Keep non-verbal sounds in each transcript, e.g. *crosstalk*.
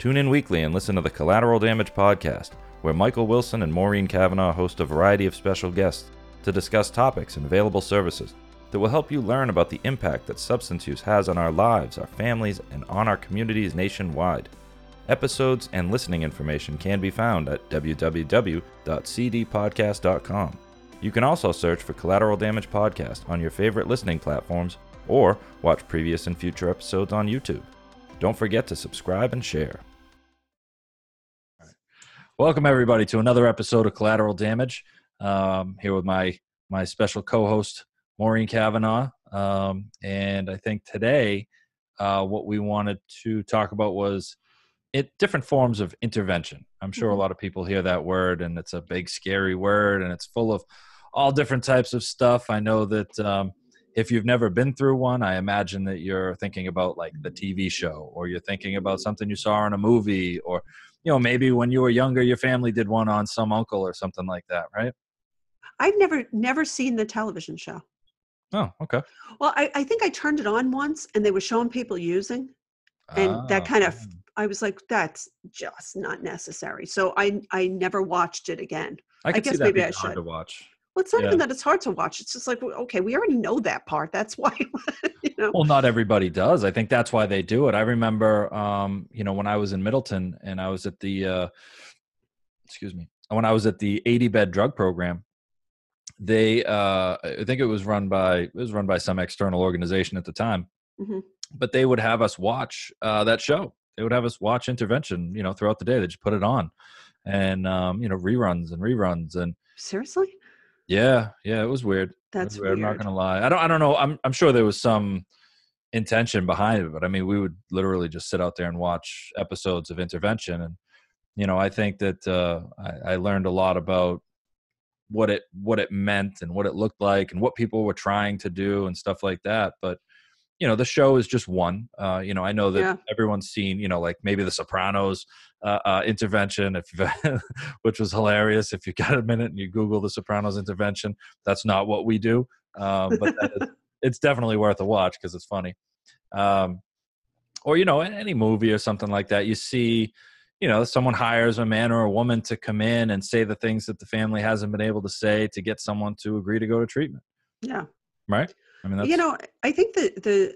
Tune in weekly and listen to the Collateral Damage Podcast, where Michael Wilson and Maureen Cavanaugh host a variety of special guests to discuss topics and available services that will help you learn about the impact that substance use has on our lives, our families, and on our communities nationwide. Episodes and listening information can be found at www.cdpodcast.com. You can also search for Collateral Damage Podcast on your favorite listening platforms or watch previous and future episodes on YouTube. Don't forget to subscribe and share. Welcome everybody to another episode of Collateral Damage. Um, here with my my special co-host Maureen Cavanaugh, um, and I think today uh, what we wanted to talk about was it different forms of intervention. I'm sure a Mm-hmm. lot of people hear that word, and it's a big scary word, and it's full of all different types of stuff. I know that um, if you've never been through one, I imagine that you're thinking about like the TV show, or you're thinking about something you saw in a movie, or you know maybe when you were younger, your family did one on some uncle or something like that, right? I've never never seen the television show. Oh, okay. Well, I, I think I turned it on once and they were showing people using, and that Ah, kind of I was like, that's just not necessary. So I I never watched it again. I, could guess maybe I hard should. to watch. Well, it's not Yeah. even that it's hard to watch. It's just like, okay, we already know that part. That's *laughs* why, you know. Well, not everybody does. I think that's why they do it. I remember, um, you know, when I was in Middleton and I was at the, uh, excuse me, when I was at the 80 bed drug program, they, uh, I think it was run by, it was run by some external organization at the time, Mhm. but they would have us watch uh, that show. They would have us watch intervention, you know, throughout the day. They just put it on and, um, you know, reruns and reruns. And Seriously, yeah, yeah, it was weird. that's That's weird. I'm not gonna lie. I don't. I don't know. I'm. I'm sure there was some intention behind it, but I mean, we would literally just sit out there and watch episodes of intervention, and you know, I think that uh, I, I learned a lot about what it what it meant and what it looked like and what people were trying to do and stuff like that. But you know, the show is just one. Uh, you know, I know that Yeah. everyone's seen. You know, like maybe The Sopranos uh, uh, intervention, if *laughs* which was hilarious. If you got a minute and you Google The Sopranos intervention, that's not what we do, um, but is, *laughs* it's definitely worth a watch because it's funny. Um, or you know, any movie or something like that, you see, you know, someone hires a man or a woman to come in and say the things that the family hasn't been able to say to get someone to agree to go to treatment, Yeah. right? I mean, that's, you know i think the the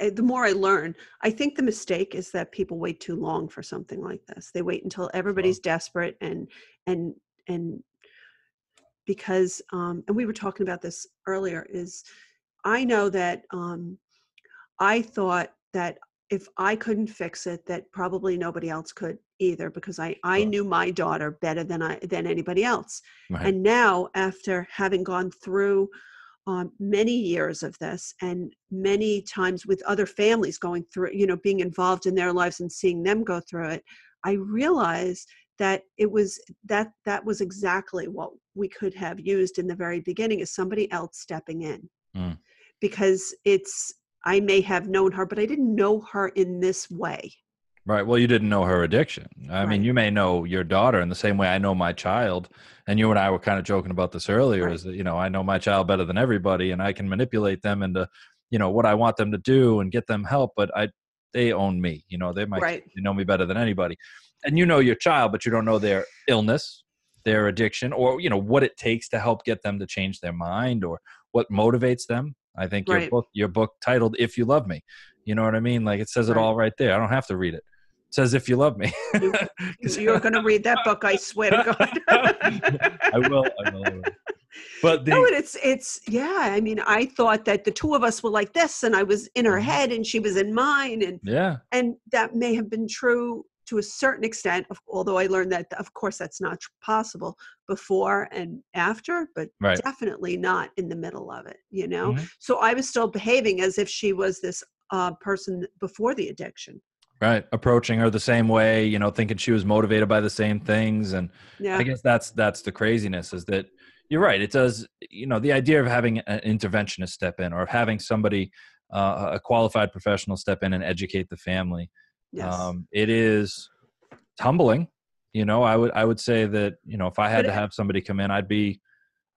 I- the more i learn i think the mistake is that people wait too long for something like this they wait until everybody's desperate and and and because um and we were talking about this earlier is i know that um i thought that if i couldn't fix it that probably nobody else could either because i i Sure. knew my daughter better than i than anybody else right. and now, after having gone through um, many years of this and many times with other families going through, you know, being involved in their lives and seeing them go through it, I realized that it was that that was exactly what we could have used in the very beginning is somebody else stepping in Mm. because it's I may have known her, but I didn't know her in this way. Right. Well, you didn't know her addiction. I mean, you may know your daughter in the same way I know my child. And you and I were kind of joking about this earlier Right. is that, you know, I know my child better than everybody and I can manipulate them into, you know, what I want them to do and get them help. But I, they own me, you know, they might, Right. they know me better than anybody. And you know your child, but you don't know their illness, their addiction, or, you know, what it takes to help get them to change their mind or what motivates them. I think your book, your book titled "If You Love Me," you know what I mean. Like it says it all right there. I don't have to read it. Says "If You Love Me." you, *laughs* you're going to read that book, I swear to God. *laughs* I will. I will. I will. But the, no, and it's it's yeah. I mean, I thought that the two of us were like this, and I was in her Mhm. head, and she was in mine, and yeah, and that may have been true to a certain extent. Of, although I learned that, of course, that's not possible before and after, but Right. definitely not in the middle of it. You know, Mhm. so I was still behaving as if she was this uh, person before the addiction. Right. Approaching her the same way, you know, thinking she was motivated by the same things, and Yeah, I guess that's that's the craziness is that you're right. It does, you know, the idea of having an interventionist step in or of having somebody, uh, a qualified professional step in and educate the family. yes. Um, it is humbling. You know, I would I would say that you know if I had But to have somebody come in, I'd be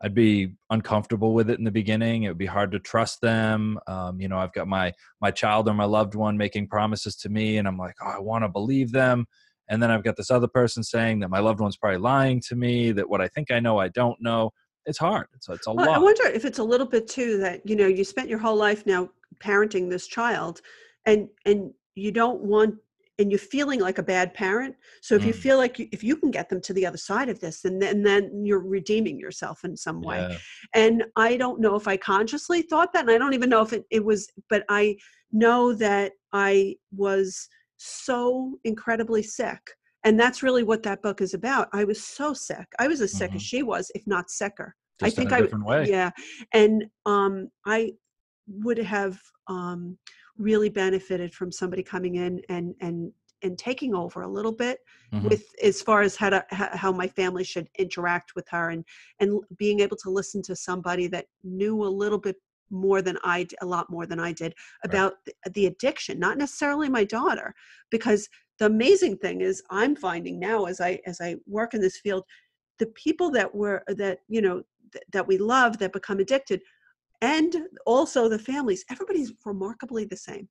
I'd be uncomfortable with it in the beginning. It would be hard to trust them. Um, you know, I've got my my child or my loved one making promises to me, and I'm like, oh, I want to believe them. And then I've got this other person saying that my loved one's probably lying to me, that what I think I know, I don't know. It's hard. It's, it's a well, lot. I wonder if it's a little bit too that you know you spent your whole life now parenting this child, and and you don't want and you're feeling like a bad parent so if mm. you feel like you, if you can get them to the other side of this then then, then you're redeeming yourself in some way yeah. and i don't know if i consciously thought that and i don't even know if it, it was but i know that i was so incredibly sick and that's really what that book is about i was so sick i was as sick mm-hmm. as she was if not sicker Just i think i way. yeah and um i would have um really benefited from somebody coming in and and and taking over a little bit mm-hmm. with as far as how to how my family should interact with her and and being able to listen to somebody that knew a little bit more than I a lot more than I did about right. the, the addiction not necessarily my daughter because the amazing thing is I'm finding now as I as I work in this field the people that were that you know th- that we love that become addicted and also the families everybody's remarkably the same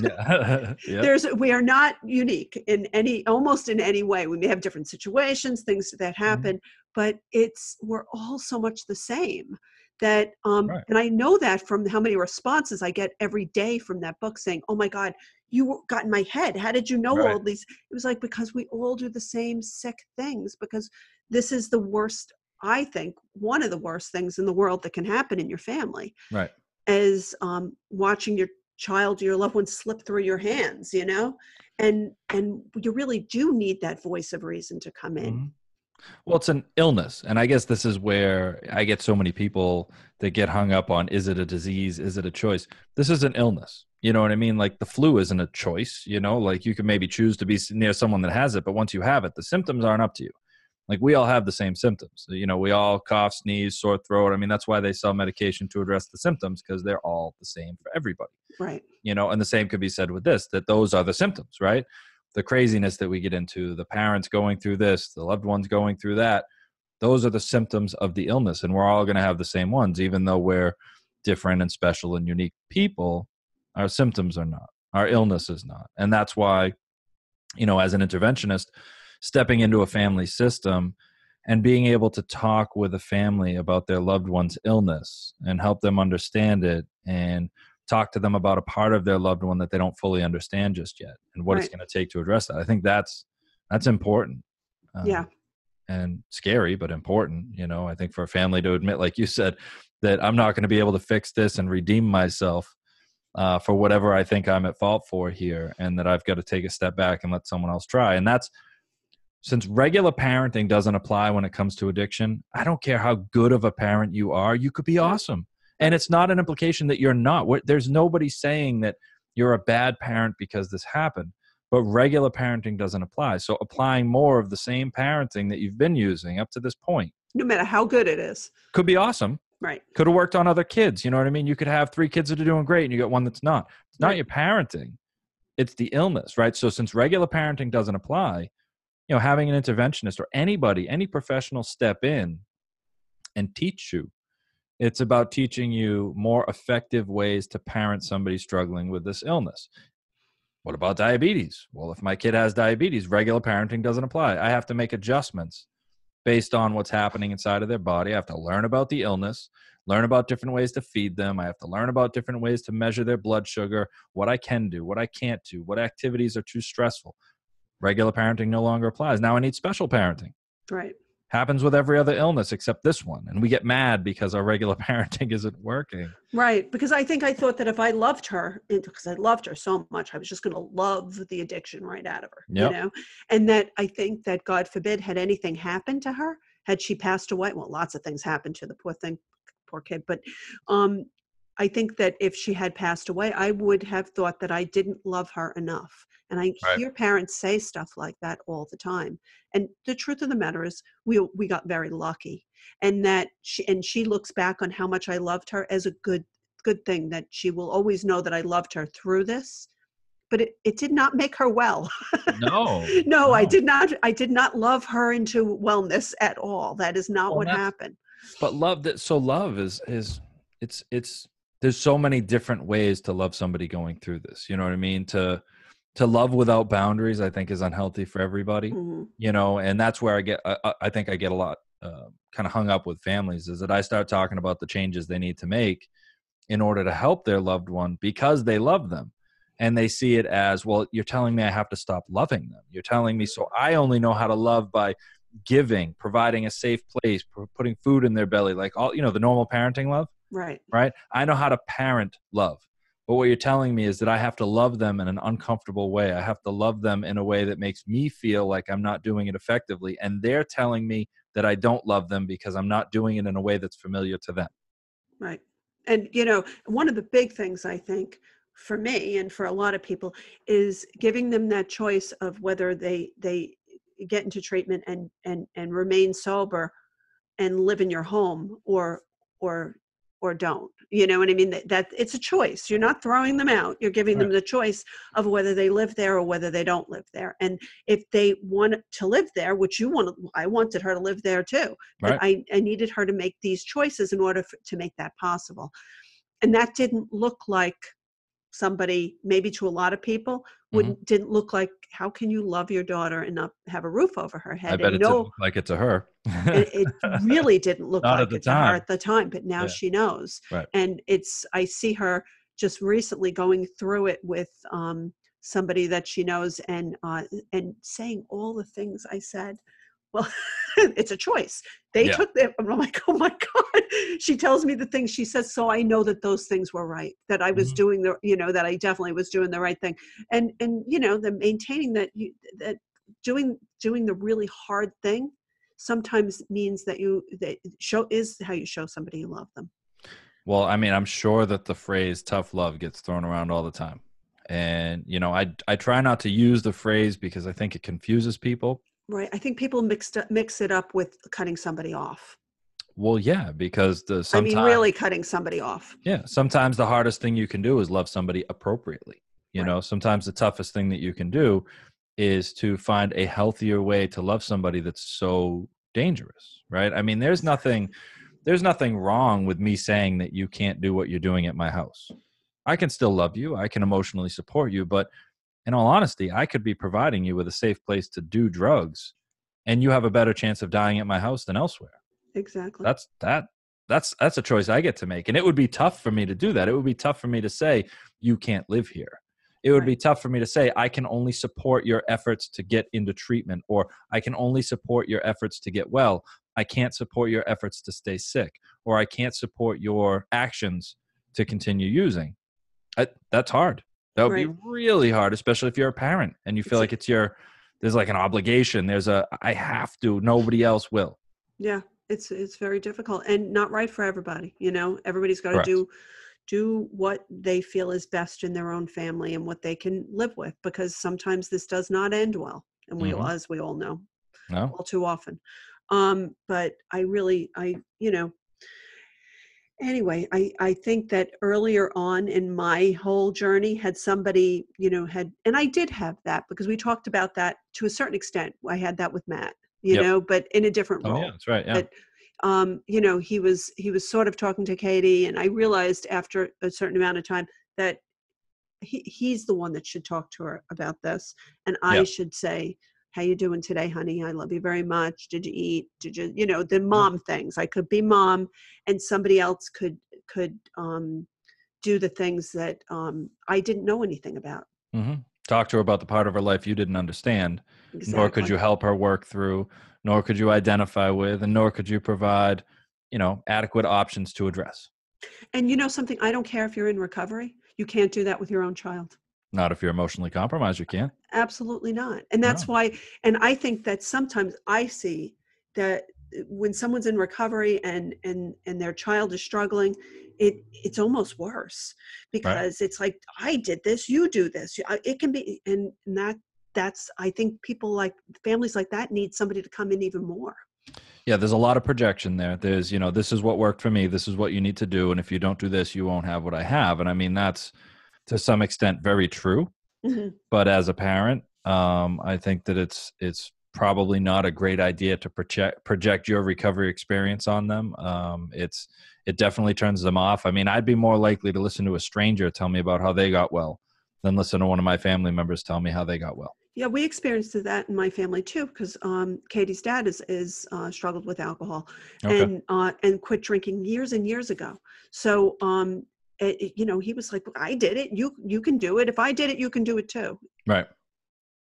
yeah. *laughs* *laughs* yeah. there's we are not unique in any almost in any way we may have different situations things that mm-hmm. happen mm-hmm. but it's we're all so much the same that um right. and i know that from how many responses i get every day from that book saying oh my god you got in my head how did you know right. all these it was like because we all do the same sick things because this is the worst I think one of the worst things in the world that can happen in your family. Right. Is um, watching your child, your loved one slip through your hands, you know? And and you really do need that voice of reason to come in. Mm-hmm. Well, it's an illness. And I guess this is where I get so many people that get hung up on is it a disease? Is it a choice? This is an illness. You know what I mean? Like the flu isn't a choice, you know, like you can maybe choose to be near someone that has it, but once you have it, the symptoms aren't up to you like we all have the same symptoms. You know we all cough sneeze sore throat. I mean that's why they sell medication to address the symptoms because they're all the same for everybody. Right. You know and the same could be said with this that those are the symptoms right? The craziness that we get into the parents going through this the loved ones going through that those are the symptoms of the illness and we're all going to have the same ones even though we're different and special and unique people our symptoms are not. Our illness is not. And that's why you know as an interventionist stepping into a family system and being able to talk with a family about their loved one's illness and help them understand it and talk to them about a part of their loved one that they don't fully understand just yet and what right. it's going to take to address that. I think that's that's important um, yeah. and scary but important you know i think for a family to admit like you said that i'm not going to be able to fix this and redeem myself uh, for whatever i think i'm at fault for here and that i've got to take a step back and let someone else try. And that's since regular parenting doesn't apply when it comes to addiction, I don't care how good of a parent you are, you could be awesome. And it's not an implication that you're not. There's nobody saying that you're a bad parent because this happened, but regular parenting doesn't apply. So applying more of the same parenting that you've been using up to this point, no matter how good it is, could be awesome. Right. Could have worked on other kids. You know what I mean? You could have three kids that are doing great and you got one that's not. It's not right. your parenting, it's the illness, right? So since regular parenting doesn't apply, know having an interventionist or anybody any professional step in and teach you. It's about teaching you more effective ways to parent somebody struggling with this illness. What about diabetes? Well if my kid has diabetes regular parenting doesn't apply. I have to make adjustments based on what's happening inside of their body. I have to learn about the illness learn about different ways to feed them. I have to learn about different ways to measure their blood sugar what i can do what i can't do what activities are too stressful regular parenting no longer applies. Now I need special parenting. Right. Happens with every other illness except this one. And we get mad because our regular *laughs* parenting isn't working. Right. Because I think I thought that if I loved her, because I loved her so much, I was just going to love the addiction right out of her. Yep. You know? And that I think that God forbid had anything happened to her, had she passed away, well, lots of things happened to the poor thing, poor kid, but um, I think that if she had passed away, I would have thought that I didn't love her enough. And I right. hear parents say stuff like that all the time. And the truth of the matter is, we we got very lucky, and that she and she looks back on how much I loved her as a good good thing that she will always know that I loved her through this. But it, it did not make her well. No, no, *laughs* no, I did not. I did not love her into wellness at all. That is not well, what happened but love that so love is is it's it's there's so many different ways to love somebody going through this you know what i mean to to love without boundaries i think is unhealthy for everybody Mhm. you know and that's where i get i, I- think i get a lot uh, kind of hung up with families is that i start talking about the changes they need to make in order to help their loved one because they love them and they see it as well you're telling me i have to stop loving them you're telling me so i only know how to love by giving providing a safe place pu- putting food in their belly like all you know the normal parenting love Right. right i know how to parent love but what you're telling me is that i have to love them in an uncomfortable way i have to love them in a way that makes me feel like i'm not doing it effectively and they're telling me that i don't love them because i'm not doing it in a way that's familiar to them Right. And, you know, one of the big things I think for me and for a lot of people is giving them that choice of whether they, they get into treatment and, and, and remain sober and live in your home or, or, or don't, you know what I mean? That, that it's a choice. You're not throwing them out. You're giving them the choice of whether they live there or whether they don't live there. And if they want to live there, which you want, I wanted her to live there too Right. I, I needed her to make these choices in order for, to make that possible and that didn't look like somebody maybe to a lot of people Mm-hmm. wouldn't didn't look like how can you love your daughter and not have a roof over her head i bet and it didn't look like it to her it, it *laughs* really didn't look Not like it to her at the time but now Yeah. she knows Right. and it's i see her just recently going through it with um, somebody that she knows and uh, and saying all the things i said well *laughs* it's a choice they Yeah. took them i'm like *laughs* oh my god she tells me the things she says so i know that those things were right that i was Mhm. doing the you know that i definitely was doing the right thing and and you know the maintaining that you that doing doing the really hard thing sometimes means that you that show is how you show somebody you love them Well, I mean, I'm sure that the phrase tough love gets thrown around all the time. And, you know, I I try not to use the phrase because I think it confuses people. Right i think people mixed up, mix it up with cutting somebody off Well, yeah, because the i mean really cutting somebody off yeah, sometimes the hardest thing you can do is love somebody appropriately. You Right. know, sometimes the toughest thing that you can do is to find a healthier way to love somebody that's so dangerous, right? I mean, there's nothing there's nothing wrong with me saying that you can't do what you're doing at my house. I can still love you, I can emotionally support you, but in all honesty, I could be providing you with a safe place to do drugs and you have a better chance of dying at my house than elsewhere. Exactly. That's that that's that's a choice i get to make and it would be tough for me to do that. It would be tough for me to say you can't live here. It would be tough for me to say i can only support your efforts to get into treatment or i can only support your efforts to get well. I can't support your efforts to stay sick or i can't support your actions to continue using. I, that's hard that would be really hard especially if you're a parent and you feel It's- like it's your there's like an obligation there's a i have to nobody else will. Yeah it's it's very difficult and not right for everybody you know? Everybody's got to do do what they feel is best in their own family and what they can live with because sometimes this does not end well and we Mhm. as we all know no. all too often. Um but i really i you know anyway i i think that earlier on in my whole journey had somebody you know had and i did have that because we talked about that to a certain extent i had that with matt you Yep. know but in a different Oh role yeah, that's right. Yeah. But, um you know he was he was sort of talking to katie and i realized after a certain amount of time that he, he's the one that should talk to her about this and i Yeah. should say how you doing today honey? I love you very much. Did you eat? Did you you know the mom things. I could be mom and somebody else could could um do the things that um i didn't know anything about. Mm-hmm. Talk to her about the part of her life you didn't understand, nor could you help her work through, nor could you identify with, and nor could you provide, you know, adequate options to address. and you know something? I don't care if you're in recovery. You can't do that with your own child Not if you're emotionally compromised, you can't. absolutely not and that's No. why and i think that sometimes i see that uh, when someone's in recovery and and and their child is struggling it it's almost worse because it's like i did this you do this it can be and and that that's i think people like families like that need somebody to come in even more Yeah, there's a lot of projection there. There's, you know, this is what worked for me. This is what you need to do. And if you don't do this, you won't have what I have. And I mean, that's to some extent very true. Mhm. but as a parent um, i think that it's it's probably not a great idea to project project your recovery experience on them. Um, it's it definitely turns them off. I mean, I'd be more likely to listen to a stranger tell me about how they got well than listen to one of my family members tell me how they got well. Yeah, we experienced that in my family too, because um, Katie's dad is is uh, struggled with alcohol Okay. and uh, and quit drinking years and years ago. So um, it, you know, he was like, "I did it. You you can do it. If I did it, you can do it too." Right.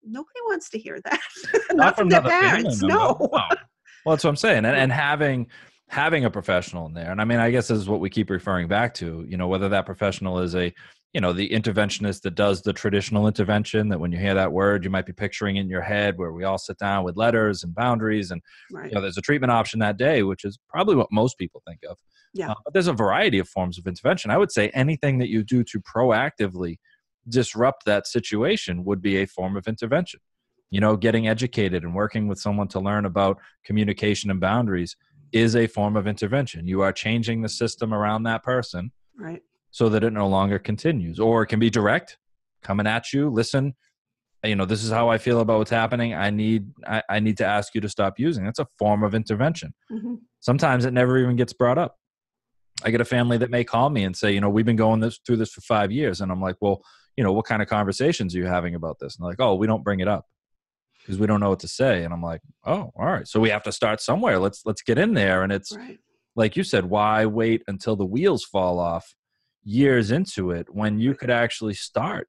Nobody wants to hear that. *laughs* Not, from their parents. member. No. Well, that's what I'm saying. And, and having having a professional in there, and I mean, I guess this is what we keep referring back to. You know, whether that professional is a you know the interventionist that does the traditional intervention that when you hear that word you might be picturing in your head where we all sit down with letters and boundaries and Right. you know there's a treatment option that day which is probably what most people think of Yeah. Uh, but there's a variety of forms of intervention. I would say anything that you do to proactively disrupt that situation would be a form of intervention. You know getting educated and working with someone to learn about communication and boundaries is a form of intervention. You are changing the system around that person Right. so that it no longer continues or it can be direct coming at you listen you know this is how i feel about what's happening. I need i, I need to ask you to stop using. That's a form of intervention. Hmm sometimes it never even gets brought up i get a family that may call me and say you know we've been going this through this for five years. And i'm like well you know what kind of conversations are you having about this? And they're like oh we don't bring it up because we don't know what to say. And i'm like oh all right. So we have to start somewhere. Let's let's get in there. And it's Right. like you said, why wait until the wheels fall off years into it when you could actually start?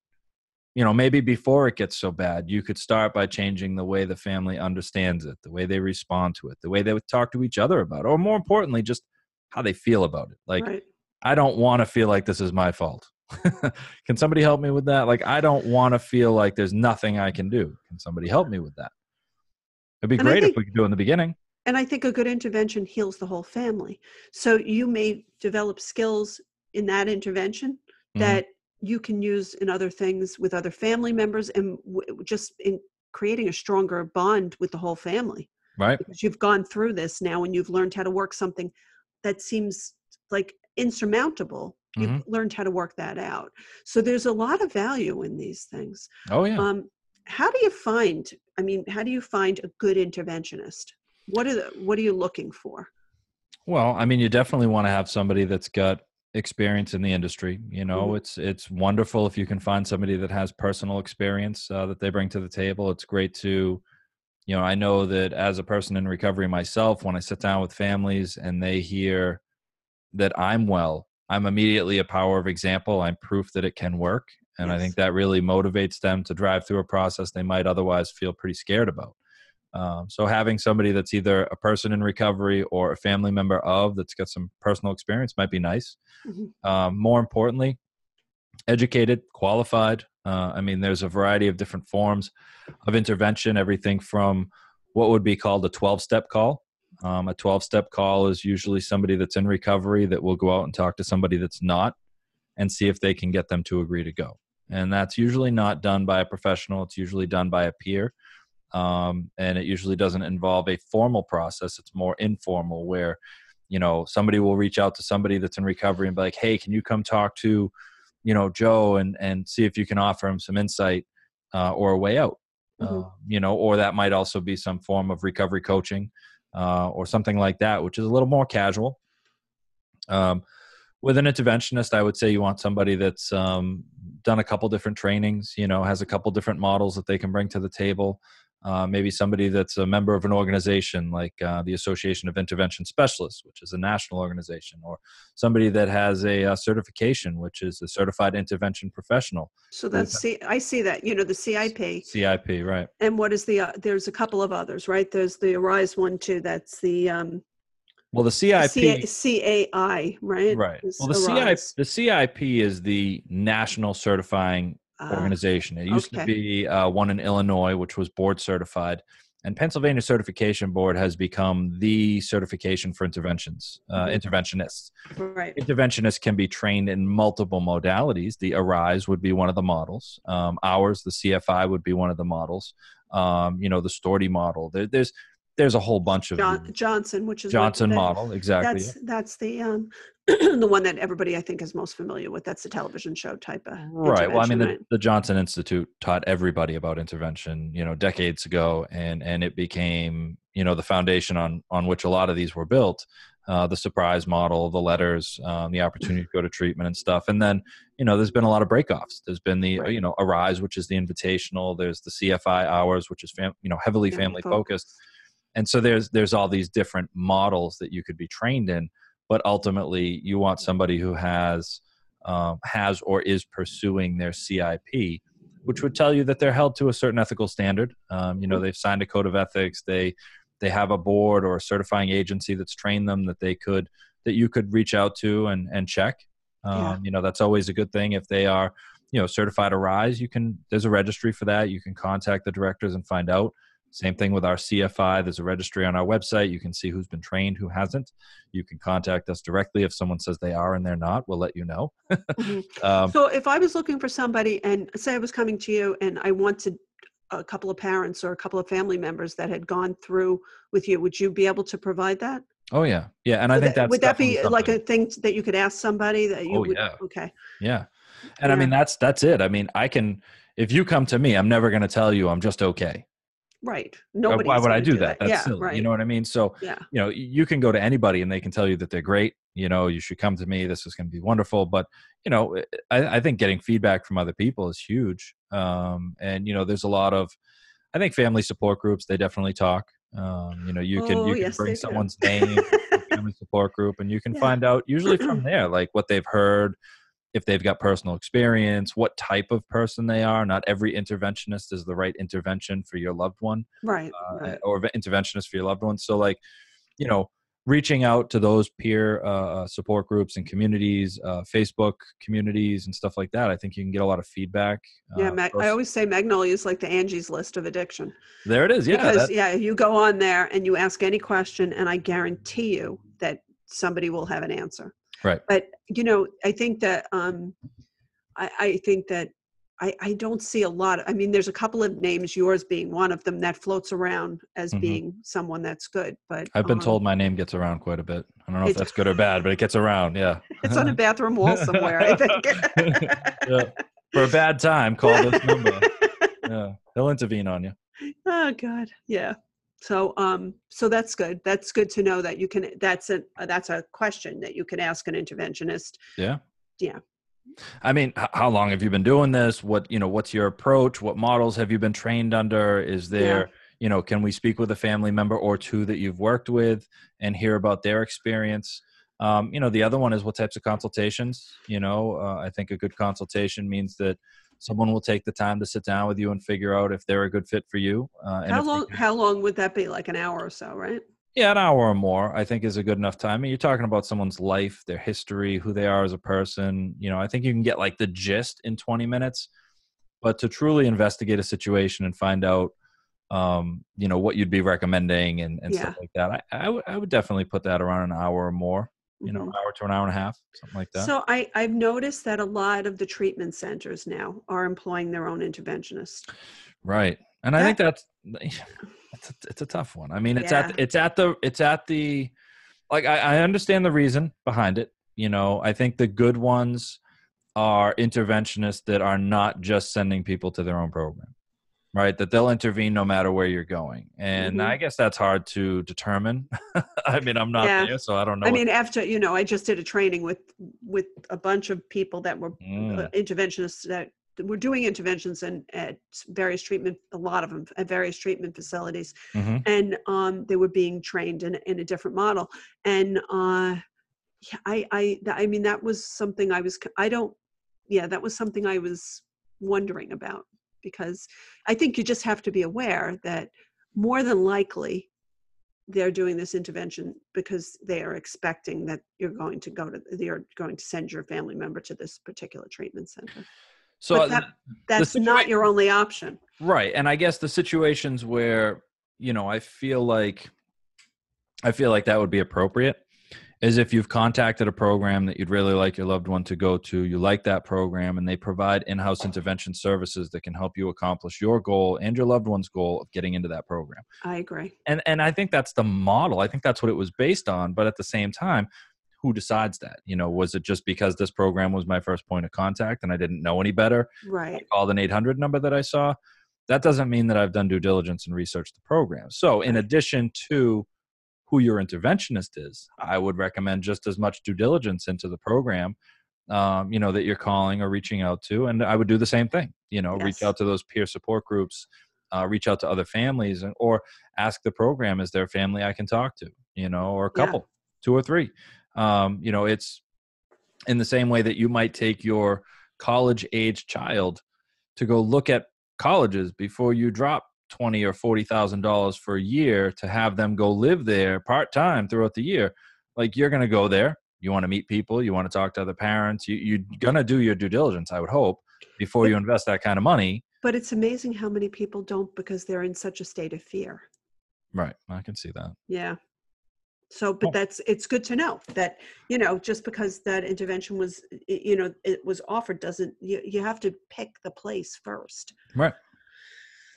You know, maybe before it gets so bad, you could start by changing the way the family understands it, the way they respond to it, the way they would talk to each other about it, or more importantly, just how they feel about it. Like, right. I don't want to feel like this is my fault. *laughs* can somebody help me with that? Like, I don't want to feel like there's nothing I can do. Can somebody help me with that? It'd be And great if we could do it in the beginning. And I think a good intervention heals the whole family. So you may develop skills in that intervention Mhm. that you can use in other things with other family members and w- just in creating a stronger bond with the whole family Right? because you've gone through this now and you've learned how to work something that seems like insurmountable you've learned how to work that out so there's a lot of value in these things Oh, yeah. um, how do you find i mean how do you find a good interventionist what are the, what are you looking for Well, I mean, you definitely want to have somebody that's got experience in the industry. You know, Mhm. it's it's wonderful if you can find somebody that has personal experience uh, that they bring to the table. It's great to, you know, I know that as a person in recovery myself, when I sit down with families and they hear that I'm well, I'm immediately a power of example. I'm proof that it can work, and I think that really motivates them to drive through a process they might otherwise feel pretty scared about. Um, so having somebody that's either a person in recovery or a family member of that's got some personal experience might be nice. Mhm. Um, more importantly, educated, qualified. Uh, I mean, there's a variety of different forms of intervention. Everything from what would be called a 12-step call. Um, a 12-step call is usually somebody that's in recovery that will go out and talk to somebody that's not, and see if they can get them to agree to go. And that's usually not done by a professional. It's usually done by a peer um, and it usually doesn't involve a formal process it's more informal where you know somebody will reach out to somebody that's in recovery and be like hey can you come talk to you know joe and and see if you can offer him some insight uh, or a way out Mhm. uh, you know or that might also be some form of recovery coaching uh, or something like that which is a little more casual um, with an interventionist i would say you want somebody that's um, done a couple different trainings you know has a couple different models that they can bring to the table uh, maybe somebody that's a member of an organization like uh, the association of intervention specialists which is a national organization or somebody that has a, uh certification which is a certified intervention professional so that's see i see that you know the cip cip right. And what is the uh, there's a couple of others right? There's the arise one too that's the um well the cip C- cai right? Right. Well the cip the cip is the national certifying organization. It used to be uh, one in Illinois, which was board certified, and Pennsylvania Certification Board has become the certification for interventions, uh, Mhm. interventionists. right Interventionists can be trained in multiple modalities. The Arise would be one of the models. Um, ours, the CFI, would be one of the models. Um, you know, the Storty model. There, there's there's a whole bunch of John, Johnson, which is Johnson model, exactly. That's that's the um *clears throat* the one that everybody I think is most familiar with. That's the television show type of right well i mean intervention, the, the johnson institute taught everybody about intervention you know decades ago and and it became you know the foundation on on which a lot of these were built uh, the surprise model the letters um, the opportunity to go to treatment and stuff and then you know there's been a lot of breakoffs there's been the Right. you know arise which is the invitational there's the cfi ours which is fam- you know heavily Family family focused and so there's there's all these different models that you could be trained in but ultimately you want somebody who has um, has or is pursuing their cip which would tell you that they're held to a certain ethical standard. Um, you know they've signed a code of ethics they they have a board or a certifying agency that's trained them that they could that you could reach out to and and check. Um, Yeah. you know that's always a good thing. If they are you know certified arise you can there's a registry for that. You can contact the directors and find out same thing with our cfi there's a registry on our website you can see who's been trained who hasn't you can contact us directly if someone says they are and they're not we'll let you know Mhm. *laughs* um, So if I was looking for somebody and say I was coming to you and I wanted a couple of parents or a couple of family members that had gone through with you, would you be able to provide that? oh yeah yeah and i think that- that's would that be definitely like a thing that you could ask somebody that you Oh, would yeah. okay. Yeah. And I mean that's that's it. I mean, I can if you come to me, I'm never going to tell you I'm just okay. Right. Nobody Why would I do that? That's yeah, silly. right. You know what I mean? So, yeah. you know, you can go to anybody and they can tell you that they're great. You know, you should come to me. This is going to be wonderful. But, you know, I, I think getting feedback from other people is huge. Um, and, you know, there's a lot of, I think family support groups, they definitely talk. Um, you know, you can, Oh, you can yes, bring do. someone's name, to *laughs* family support group, and you can Yeah. find out usually from *clears throat* there, like what they've heard, if they've got personal experience, what type of person they are. Not every interventionist is the right intervention for your loved one Right. uh, right. or interventionist for your loved ones. So, like, you know, reaching out to those peer uh, uh, support groups and communities, uh, Facebook communities, and stuff like that, I think you can get a lot of feedback. Yeah, uh, Mag- I always say Magnolia is like the Angie's list of addiction. there it is. Yeah, because that- yeah, you go on there and you ask any question, and I guarantee you that somebody will have an answer. Right. But you know, I think that um, I, I think that I, I don't see a lot. I mean, there's a couple of names, yours being one of them, that floats around as Mhm. being someone that's good. But I've been um, told my name gets around quite a bit. I don't know if that's good or bad, but it gets around. Yeah. *laughs* it's on a bathroom wall somewhere. I think. *laughs* Yeah. For a bad time, call this number. *laughs* Yeah, they'll intervene on you. oh god yeah so um so that's good that's good to know that you can that's a that's a question that you can ask an interventionist Yeah. Yeah. I mean, how long have you been doing this? What you know? What's your approach? What models have you been trained under? Is there, you know, can we speak with a family member or two that you've worked with and hear about their experience? Um, you know, the other one is what types of consultations. You know, uh, I think a good consultation means that someone will take the time to sit down with you and figure out if they're a good fit for you. Uh, how long can- how long would that be like an hour or so right yeah, an hour or more, I think, is a good enough time. I mean, you're talking about someone's life, their history, who they are as a person. You know, I think you can get like the gist in 20 minutes, but to truly investigate a situation and find out, um, you know, what you'd be recommending and, and stuff like that, I, I, I would definitely put that around an hour or more. You know, Mhm. an hour to an hour and a half, something like that. so i i've noticed that a lot of the treatment centers now are employing their own interventionists Right. And I think that's *laughs* it's a, it's a tough one. I mean, it's Yeah. at it's at the it's at the like I, I understand the reason behind it. You know, I think the good ones are interventionists that are not just sending people to their own program. Right, that they'll intervene no matter where you're going, and Mhm. I guess that's hard to determine. *laughs* I mean, I'm not Yeah. there, so I don't know. i mean after you know i just did a training with with a bunch of people that were Mm. uh, interventionists that were doing interventions and at various treatment a lot of them at various treatment facilities Mhm. and um, they were being trained in, in a different model and uh, yeah, I, I i mean that was something i was I don't yeah that was something i was wondering about because i think you just have to be aware that more than likely they're doing this intervention because they are expecting that you're going to go to they're going to send your family member to this particular treatment center so uh, that- that's not your only option Right. And I guess the situations where, you know, I feel like I feel like that would be appropriate is if you've contacted a program that you'd really like your loved one to go to, you like that program, and they provide in house intervention services that can help you accomplish your goal and your loved one's goal of getting into that program. I agree. And, and I think that's the model. I think that's what it was based on. But at the same time, who decides that? You know, was it just because this program was my first point of contact and I didn't know any better? Right. I called an 800 number that I saw. That doesn't mean that I've done due diligence and researched the program. So, in addition to who your interventionist is. I would recommend just as much due diligence into the program, um, you know, that you're calling or reaching out to. And I would do the same thing, you know, yes. reach out to those peer support groups, uh, reach out to other families, and, or ask the program, is there a family I can talk to, you know, or a couple, yeah. two or three. Um, you know, it's in the same way that you might take your college age child to go look at colleges before you drop twenty or forty thousand dollars for a year to have them go live there part time throughout the year, like you're going to go there. You want to meet people. You want to talk to other parents. You, you're going to do your due diligence, I would hope, before you invest that kind of money. But it's amazing how many people don't because they're in such a state of fear. Right. I can see that. Yeah. So, but oh. that's it's good to know that you know just because that intervention was you know it was offered doesn't you you have to pick the place first. Right.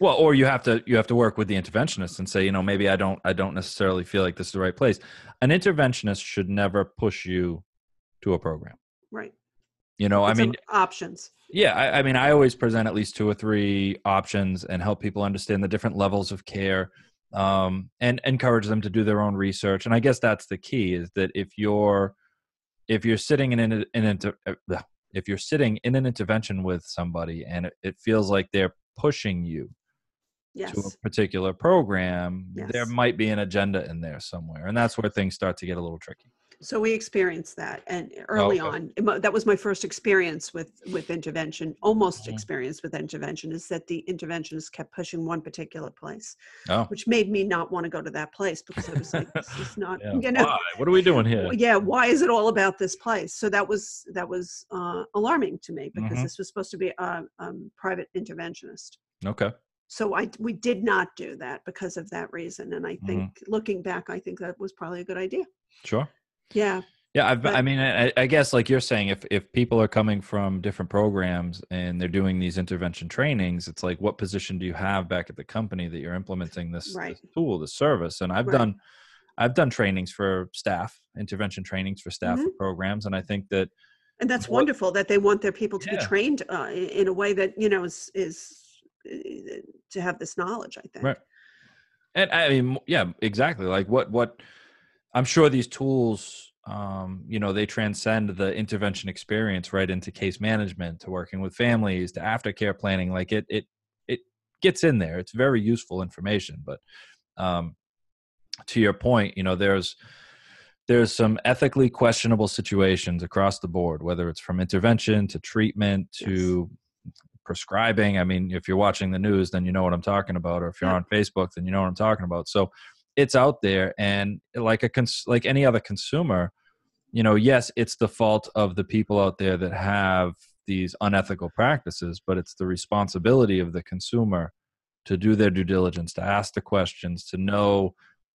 Well, or you have to you have to work with the interventionist and say, you know, maybe I don't I don't necessarily feel like this is the right place. An interventionist should never push you to a program. Right. You know, it's I mean options. Yeah, I, I mean, I always present at least two or three options and help people understand the different levels of care, um, and encourage them to do their own research. And I guess that's the key: is that if you're if you're sitting in an, in if you're sitting in an intervention with somebody and it, it feels like they're pushing you yes. to a particular program, yes. there might be an agenda in there somewhere. And that's where things start to get a little tricky. So we experienced that, and early okay. on, that was my first experience with with intervention. Almost mm-hmm. experience with intervention is that the interventionist kept pushing one particular place, oh. which made me not want to go to that place because I was like, "This is not, *laughs* yeah. you know, why? what are we doing here?" Yeah, why is it all about this place? So that was that was uh, alarming to me because mm-hmm. this was supposed to be a um, private interventionist. Okay so I we did not do that because of that reason. And I think mm-hmm. looking back, I think that was probably a good idea. Sure. Yeah. Yeah, I've, but, I mean, I, I, guess like you're saying, if if people are coming from different programs and they're doing these intervention trainings, it's like, what position do you have back at the company that you're implementing this, right. this tool, this service? And I've right. done, I've done trainings for staff, intervention trainings for staff mm-hmm. for programs, and I think that, and that's what, wonderful that they want their people to yeah. be trained uh, in a way that you know is is to have this knowledge i think. Right. And i mean yeah exactly like what what i'm sure these tools um, you know they transcend the intervention experience right into case management to working with families to aftercare planning like it it it gets in there. It's very useful information but um, to your point you know there's there's some ethically questionable situations across the board whether it's from intervention to treatment to yes prescribing. I mean, if you're watching the news, then you know what I'm talking about, or if you're yeah. on Facebook, then you know what I'm talking about. So it's out there, and like a cons- like any other consumer, you know, yes, it's the fault of the people out there that have these unethical practices, but it's the responsibility of the consumer to do their due diligence, to ask the questions, to know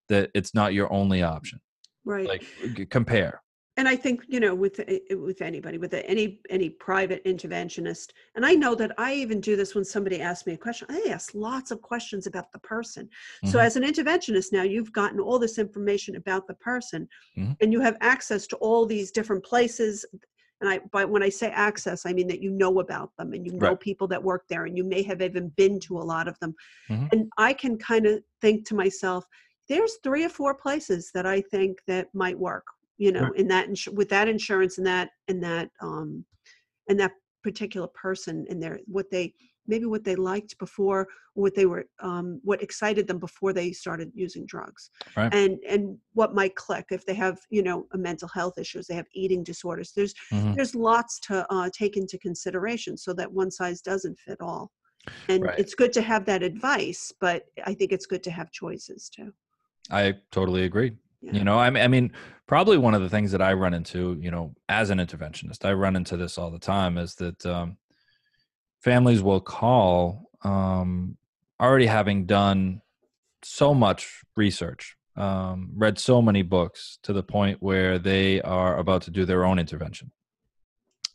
that it's not your only option. Right. Like compare and i think you know with eh, eh, with anybody with any any private interventionist and i know that i even do this when somebody asks me a question i ask lots of questions about the person mm-hmm. so as an interventionist now you've gotten all this information about the person mm-hmm. and you have access to all these different places and i by when i say access i mean that you know about them and you know right. people that work there and you may have even been to a lot of them mm-hmm. and i can kind of think to myself there's three or four places that i think that might work you know right. in that ins- with that insurance and that and that um and that particular person and their what they maybe what they liked before what they were um, what excited them before they started using drugs right. and and what might click if they have you know a mental health issues they have eating disorders there's mm-hmm. there's lots to uh, take into consideration so that one size doesn't fit all and right. it's good to have that advice but i think it's good to have choices too i totally agree you know I mean, I mean probably one of the things that i run into you know as an interventionist i run into this all the time is that um, families will call um, already having done so much research um, read so many books to the point where they are about to do their own intervention.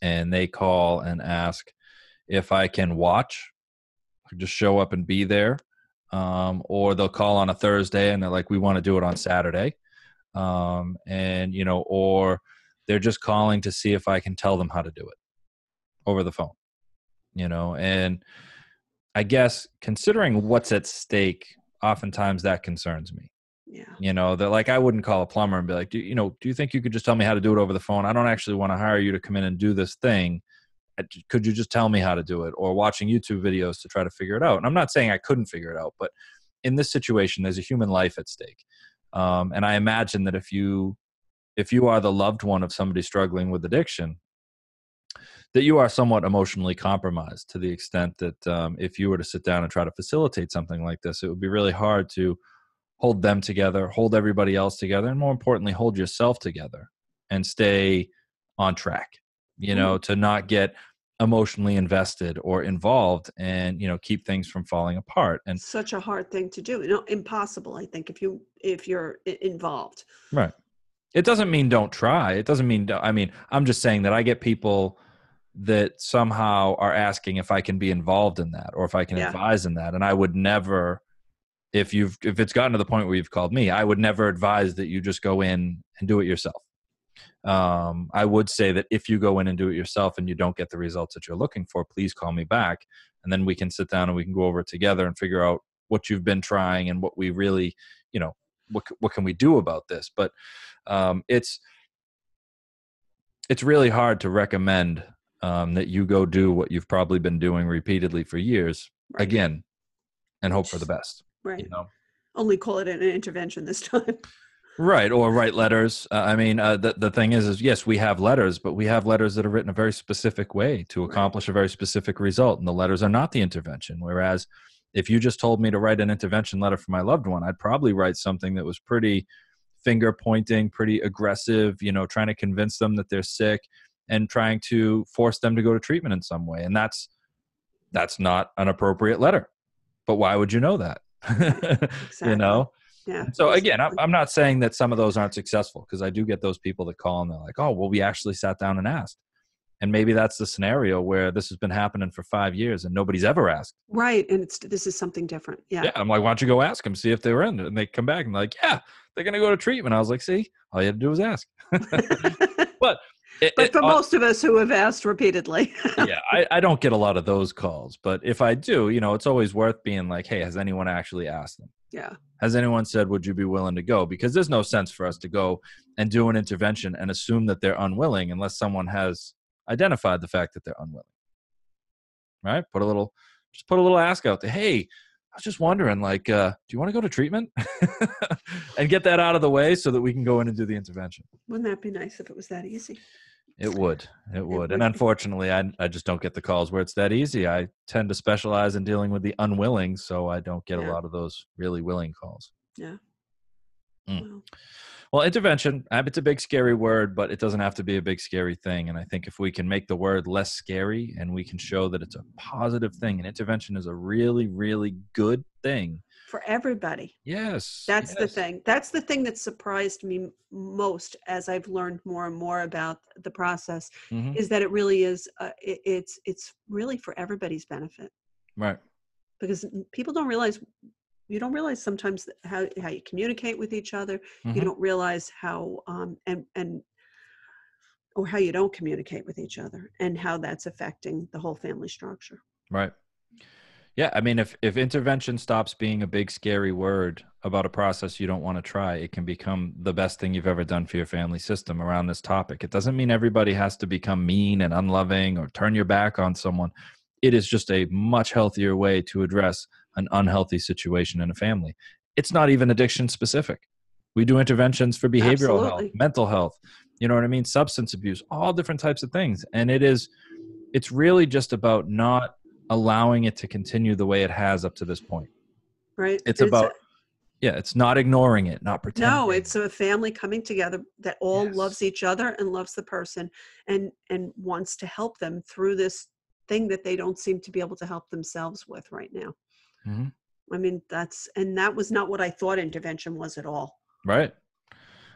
And they call and ask if I can watch, just show up and be there. Um, or they'll call on a Thursday and they're like, we want to do it on Saturday. Um, and, you know, or they're just calling to see if I can tell them how to do it over the phone, you know, and I guess considering what's at stake, oftentimes that concerns me. Yeah. You know, that like I wouldn't call a plumber and be like, do you know, do you think you could just tell me how to do it over the phone? I don't actually want to hire you to come in and do this thing. Could you just tell me how to do it? Or watching YouTube videos to try to figure it out. And I'm not saying I couldn't figure it out, but in this situation, there's a human life at stake. Um, and I imagine that if you if you are the loved one of somebody struggling with addiction, that you are somewhat emotionally compromised to the extent that um, if you were to sit down and try to facilitate something like this, it would be really hard to hold them together, hold everybody else together, and more importantly, hold yourself together and stay on track. You know, mm-hmm. to not get emotionally invested or involved and you know keep things from falling apart and such a hard thing to do you know impossible i think if you if you're involved. Right. It doesn't mean don't try. It doesn't mean i mean i'm just saying that i get people that somehow are asking if i can be involved in that or if i can yeah. advise in that and i would never if you've if it's gotten to the point where you've called me i would never advise that you just go in and do it yourself um, i would say that if you go in and do it yourself and you don't get the results that you're looking for please call me back and then we can sit down and we can go over it together and figure out what you've been trying and what we really you know what, what can we do about this but um, it's it's really hard to recommend um, that you go do what you've probably been doing repeatedly for years right. again and hope for the best Right. You know? Only call it an intervention this *laughs* time. Right, or write letters. Uh, I mean, uh, the the thing is, is yes, we have letters, but we have letters that are written a very specific way to accomplish a very specific result, and the letters are not the intervention. Whereas, if you just told me to write an intervention letter for my loved one, I'd probably write something that was pretty finger pointing, pretty aggressive. You know, trying to convince them that they're sick and trying to force them to go to treatment in some way, and that's that's not an appropriate letter. But why would you know that? exactly. *laughs* you know yeah so again I'm, I'm not saying that some of those aren't successful because i do get those people that call and they're like oh well we actually sat down and asked. And maybe that's the scenario where this has been happening for five years and nobody's ever asked. Right and it's this is something different yeah. Yeah i'm like why don't you go ask them see if they were in? And they come back and like yeah they're gonna go to treatment. I was like see all you had to do was ask. *laughs* *laughs* But it, but for it, most of us who have asked repeatedly. *laughs* yeah, I, I don't get a lot of those calls, but if I do, you know, it's always worth being like, hey, has anyone actually asked them? Yeah. Has anyone said, would you be willing to go? Because there's no sense for us to go and do an intervention and assume that they're unwilling unless someone has identified the fact that they're unwilling. Right? Put a little, just put a little ask out there. Hey, I was just wondering, like, uh, do you want to go to treatment *laughs* and get that out of the way so that we can go in and do the intervention? Wouldn't that be nice if it was that easy? It would. It would. and unfortunately, I, I just don't get the calls where it's that easy. I tend to specialize in dealing with the unwilling, so I don't get yeah. a lot of those really willing calls. Yeah. Mm. Well, intervention, it's a big scary word, but it doesn't have to be a big scary thing. And I think if we can make the word less scary and we can show that it's a positive thing, and intervention is a really, really good thing for everybody. Yes. That's yes. the thing. That's the thing that surprised me most as I've learned more and more about the process mm-hmm. is that it really is uh, it, it's it's really for everybody's benefit. Right. Because people don't realize you don't realize sometimes how how you communicate with each other. Mm-hmm. You don't realize how um and and or how you don't communicate with each other and how that's affecting the whole family structure. Right. Yeah, I mean, if if intervention stops being a big scary word about a process you don't want to try, it can become the best thing you've ever done for your family system around this topic. It doesn't mean everybody has to become mean and unloving or turn your back on someone. It is just a much healthier way to address an unhealthy situation in a family. It's not even addiction specific. We do interventions for behavioral Absolutely. health, mental health, you know what I mean, substance abuse, all different types of things. And it is it's really just about not allowing it to continue the way it has up to this point. Right. It's, it's about a, yeah, it's not ignoring it, not pretending. No, it's a family coming together that all yes. loves each other and loves the person and and wants to help them through this thing that they don't seem to be able to help themselves with right now. Mm-hmm. I mean, that's and that was not what I thought intervention was at all. Right.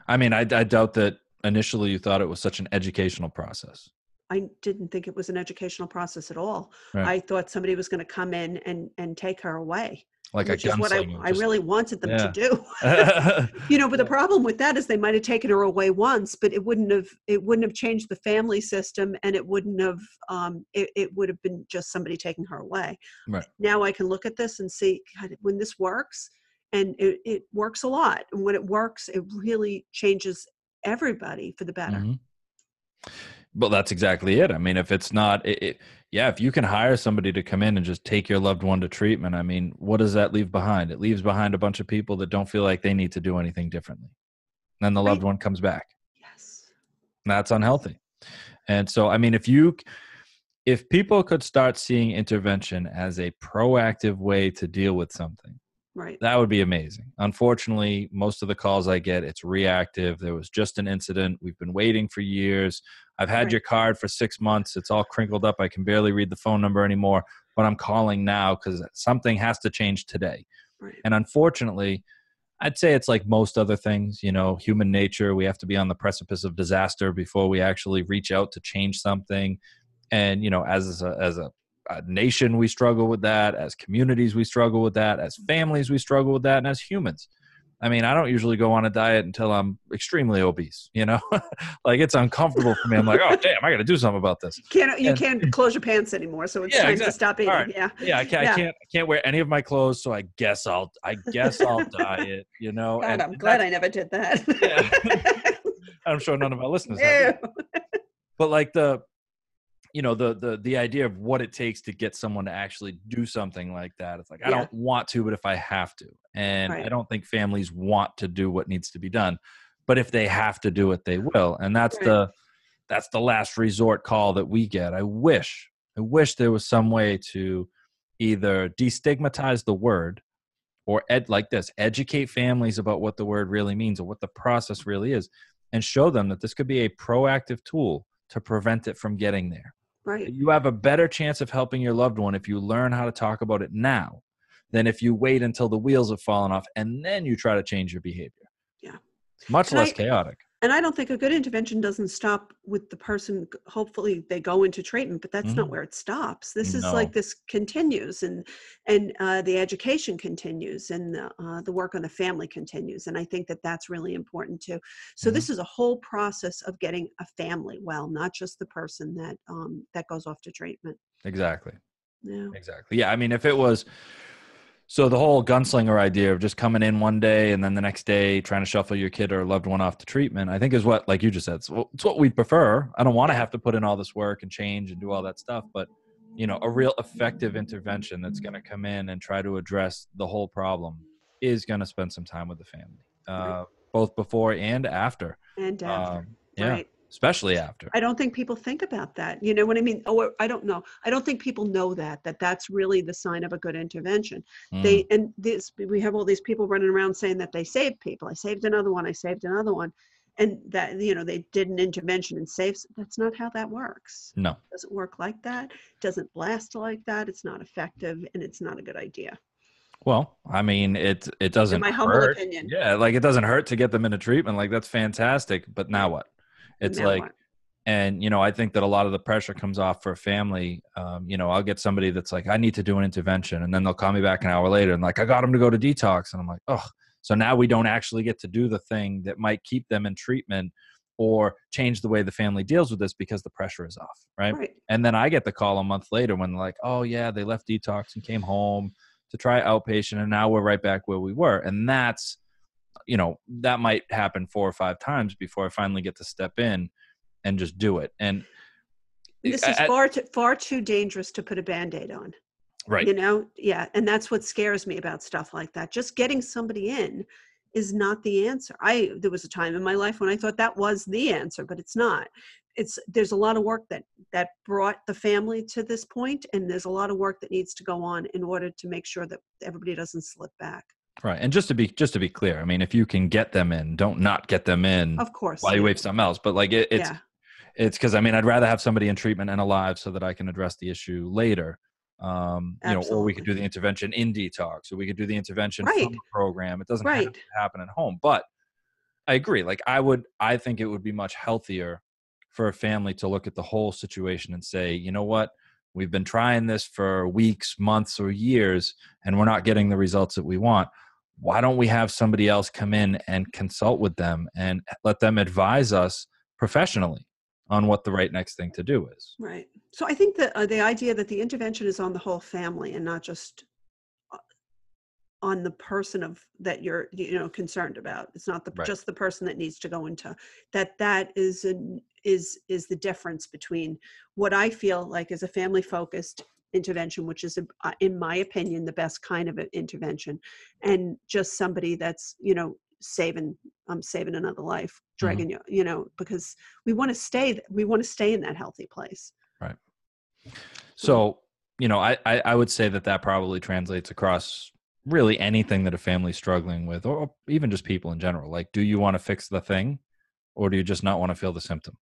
I mean, I, I doubt that initially you thought it was such an educational process. I didn't think it was an educational process at all. Right. I thought somebody was going to come in and and take her away, Like which is what I. I really wanted them Yeah. to do. *laughs* *laughs* you know, but the problem with that is they might have taken her away once, but it wouldn't have it wouldn't have changed the family system, and it wouldn't have um, it, it would have been just somebody taking her away. Right. Now I can look at this and see God, when this works, and it, it works a lot. And when it works, it really changes everybody for the better. Mhm. Well, that's exactly it. I mean, if it's not, it, it, yeah, if you can hire somebody to come in and just take your loved one to treatment, I mean, what does that leave behind? It leaves behind a bunch of people that don't feel like they need to do anything differently. then the loved Right. one comes back. Yes. And that's unhealthy. And so, I mean, if you, if people could start seeing intervention as a proactive way to deal with something, Right. that would be amazing. Unfortunately, most of the calls I get, it's reactive. There was just an incident. We've been waiting for years. I've had Right. your card for six months. It's all crinkled up. I can barely read the phone number anymore, but I'm calling now because something has to change today. Right. And unfortunately, I'd say it's like most other things, you know, human nature. We have to be on the precipice of disaster before we actually reach out to change something. And, you know, as a, as a, a nation, we struggle with that. As communities, we struggle with that. As mm. families, we struggle with that. And as humans, I mean, I don't usually go on a diet until I'm extremely obese, you know, *laughs* like it's uncomfortable for me. I'm like, oh, damn, I got to do something about this. Can't you And- can't close your pants anymore, so it's Yeah, time exactly. to stop eating. Right. Yeah. Yeah, I can't, Yeah. I can't, I can't wear any of my clothes. So I guess I'll, I guess I'll diet, you know, God, and I'm glad I never did that. *laughs* *laughs* I'm sure none of our listeners have. But like the you know the the the idea of what it takes to get someone to actually do something like that it's like i don't want to but if i have to and i don't think families want to do what needs to be done but if they have to do it they will and that's Right. the that's the last resort call that we get. I wish i wish there was some way to either destigmatize the word or ed like this educate families about what the word really means or what the process really is and show them that this could be a proactive tool to prevent it from getting there Right. you have a better chance of helping your loved one if you learn how to talk about it now than if you wait until the wheels have fallen off and then you try to change your behavior. Yeah. Much And less I- chaotic. And I don't think a good intervention doesn't stop with the person. Hopefully, they go into treatment, but that's not Mhm. where it stops. This is like this continues, and and uh, the education continues, and the, uh, the work on the family continues. And I think that that's really important too. So Mm-hmm. this is a whole process of getting a family well, not just the person that um, that goes off to treatment. Exactly. Yeah. Exactly. Yeah. I mean, if it was so the whole gunslinger idea of just coming in one day and then the next day trying to shuffle your kid or loved one off to treatment, I think is what, like you just said, it's, what- it's what we prefer. I don't want to have to put in all this work and change and do all that stuff, but you know, a real effective intervention that's going to come in and try to address the whole problem is going to spend some time with the family, uh, both before and after. And after. Um, yeah, Right. Especially after. I don't think people think about that. You know what I mean? Oh, I don't know. I don't think people know that that that's really the sign of a good intervention. Mm, They and this we have all these people running around saying that they saved people. I saved another one. I saved another one, and that you know they did an intervention and saved. That's not how that works. no. It doesn't work like that. It doesn't last like that. It's not effective, and it's not a good idea. Well, I mean, it it doesn't my humble hurt. opinion. Yeah, like it doesn't hurt to get them into treatment. Like that's fantastic. But now what? It's like, and you know, I think that a lot of the pressure comes off for a family. Um, you know, I'll get somebody that's like, I need to do an intervention, and then they'll call me back an hour later and like, I got them to go to detox, and I'm like, oh, so now we don't actually get to do the thing that might keep them in treatment or change the way the family deals with this because the pressure is off, right? right. And then I get the call a month later when like, oh, yeah, they left detox and came home to try outpatient. And now we're right back where we were. And that's, you know, that might happen four or five times before I finally get to step in and just do it. And This is I- far too far too dangerous to put a band-aid on. right. you know yeah and that's what scares me about stuff like that just getting somebody in is not the answer i there was a time in my life when i thought that was the answer but it's not it's there's a lot of work that that brought the family to this point and there's a lot of work that needs to go on in order to make sure that everybody doesn't slip back Right. And just to be just to be clear, I mean, if you can get them in, don't not get them in of course while you wait for something else. But like it, it's yeah it's because I mean, I'd rather have somebody in treatment and alive so that I can address the issue later. Um, you know, or we could do the intervention in detox, or we could do the intervention Right. from the program. It doesn't Right. happen at home, but I agree. Like I would, I think it would be much healthier for a family to look at the whole situation and say, you know what, we've been trying this for weeks, months, or years, and we're not getting the results that we want. Why don't we have somebody else come in and consult with them and let them advise us professionally on what the right next thing to do is? Right. So I think that uh, the idea that the intervention is on the whole family and not just uh, on the person of that you're you know concerned about it's not the Right. just the person that needs to go into that that is an is is the difference between what i feel like is a family focused intervention which is uh, in my opinion the best kind of an intervention and just somebody that's you know saving i'm saving another life dragging you you know because we want to stay we want to stay in that healthy place Right. So, you know, I, I, I would say that that probably translates across really anything that a family's struggling with, or even just people in general. Like, do you want to fix the thing, or do you just not want to feel the symptom?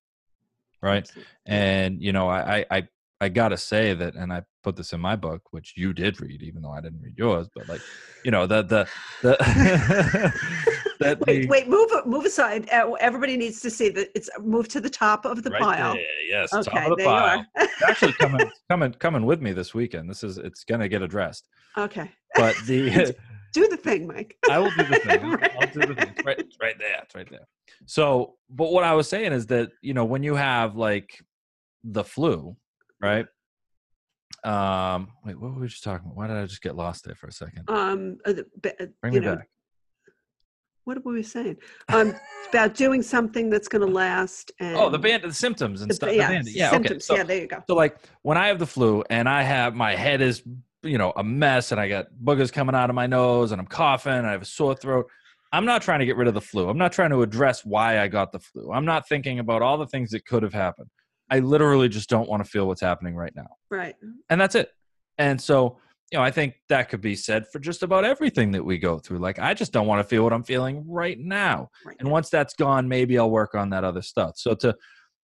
Right. Absolutely. And you know, I, I, I, gotta say that, and I put this in my book, which you did read, even though I didn't read yours. But like, you know, the the the *laughs* that wait, the, wait, move move aside. Uh, Everybody needs to see that it's moved to the top of the right pile. there, yes, top Okay, of the pile. Actually coming *laughs* coming coming with me this weekend. This is it's gonna get addressed. okay, But *laughs* the do the thing, Mike. I will do the thing. I'll do the thing. It's right, it's right there. It's right there. So, but what I was saying is that you know when you have like the flu, right? Um, wait, what were we just talking about? Why did I just get lost there for a second? Um, uh, the- uh, Bring you me know, back. what were we saying? Um, about doing something that's going to last. And Oh, the band, the symptoms and the- stuff. yeah, yeah, symptoms. okay. So, yeah, there you go. so like when I have the flu and I have my head is you know a mess and I got boogers coming out of my nose and I'm coughing and I have a sore throat. I'm not trying to get rid of the flu. I'm not trying to address why I got the flu. I'm not thinking about all the things that could have happened. I literally just don't want to feel what's happening right now. Right. And that's it. And so, you know, I think that could be said for just about everything that we go through. Like, I just don't want to feel what I'm feeling right now. Right. And once that's gone, maybe I'll work on that other stuff. So to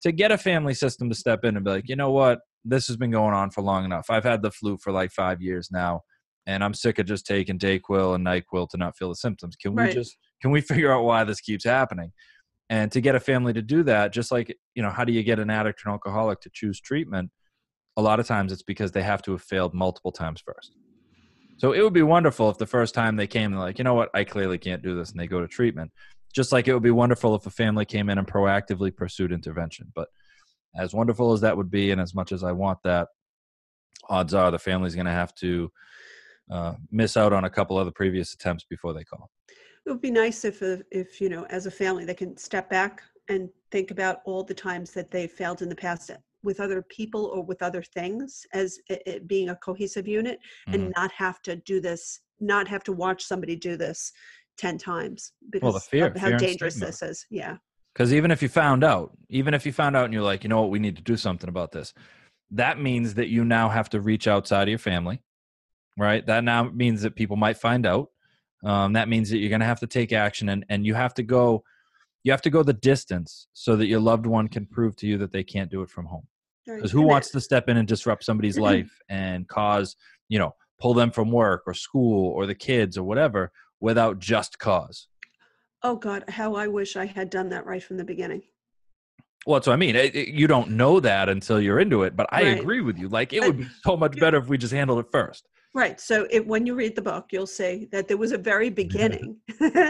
to get a family system to step in and be like, you know what, this has been going on for long enough. I've had the flu for like five years now, and I'm sick of just taking Dayquil and Nyquil to not feel the symptoms. Can we just can we figure out why this keeps happening? And to get a family to do that, just like you know, how do you get an addict or an alcoholic to choose treatment? A lot of times it's because they have to have failed multiple times first. So it would be wonderful if the first time they came, they're like, you know what, I clearly can't do this, and they go to treatment. Just like it would be wonderful if a family came in and proactively pursued intervention. But as wonderful as that would be, and as much as I want that, odds are the family's going to have to uh, miss out on a couple of other previous attempts before they call. It would be nice if, uh, if you know, as a family, they can step back and think about all the times that they failed in the past with other people or with other things as it, it being a cohesive unit and not have to do this, not have to watch somebody do this 10 times because fear- of how fear dangerous this is. Yeah. Because even if you found out, even if you found out and you're like, you know what, we need to do something about this, that means that you now have to reach outside of your family, right? That now means that people might find out. Um, that means that you're going to have to take action and, and you have to go, you have to go the distance so that your loved one can prove to you that they can't do it from home. Because who wants to step in and disrupt somebody's life and cause, you know, pull them from work or school or the kids or whatever without just cause? Oh God, how I wish I had done that right from the beginning. Well, that's what I mean. It- it- you don't know that until you're into it. But I Right. agree with you. Like it would be so much better if we just handled it first. Right. So it, when you read the book, you'll see that there was a very beginning. *laughs*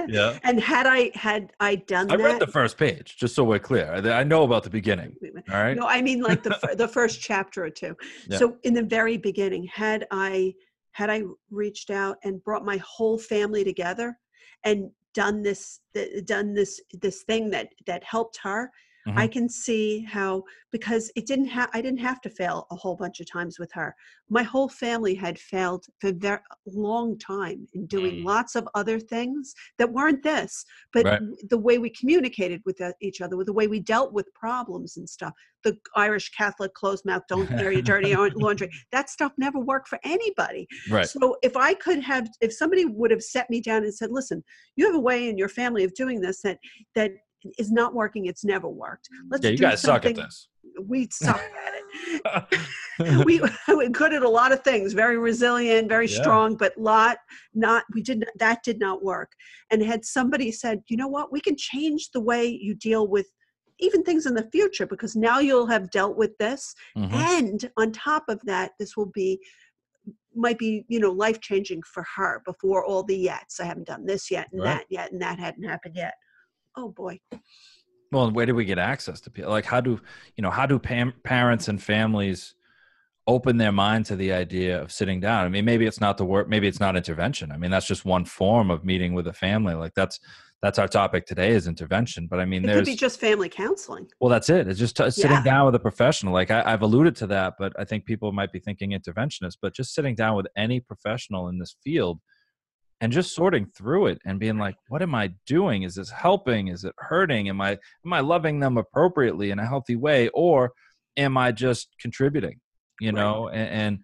Yeah. and had I had I done I that, read the first page, just so we're clear. I I know about the beginning. All right. No, I mean like the *laughs* the first chapter or two. Yeah. So in the very beginning, had I had I reached out and brought my whole family together and done this th- done this this thing that that helped her, I Mhm. can see how because it didn't have I didn't have to fail a whole bunch of times with her. My whole family had failed for a very long time in doing Mm. lots of other things that weren't this, but Right. the way we communicated with each other, with the way we dealt with problems and stuff. The Irish Catholic closed mouth, don't air your dirty laundry. *laughs* That stuff never worked for anybody. Right. So if I could have, if somebody would have set me down and said, "Listen, you have a way in your family of doing this that that is not working. It's never worked. Let's Yeah, you do guys suck at this. We suck at it. *laughs* we *laughs* we're good at a lot of things very resilient very Yeah. strong but lot not we did not that did not work and had somebody said you know what we can change the way you deal with even things in the future because now you'll have dealt with this Mhm. and on top of that this will be might be you know life changing for her before all the yets i haven't done this yet and Right. that yet and that hadn't happened yet oh boy Well, where do we get access to people? Like, how do you know? How do pam- parents and families open their mind to the idea of sitting down? I mean, maybe it's not the work. Maybe it's not intervention. I mean, that's just one form of meeting with a family. Like that's that's our topic today is intervention. But I mean, it there's could be just family counseling well, that's it. It's just t- sitting Yeah. down with a professional. Like I, I've alluded to that, but I think people might be thinking interventionist. But just sitting down with any professional in this field and just sorting through it and being like, what am I doing? Is this helping? Is it hurting? Am I am I loving them appropriately in a healthy way, or am I just contributing? You Right. know, and, and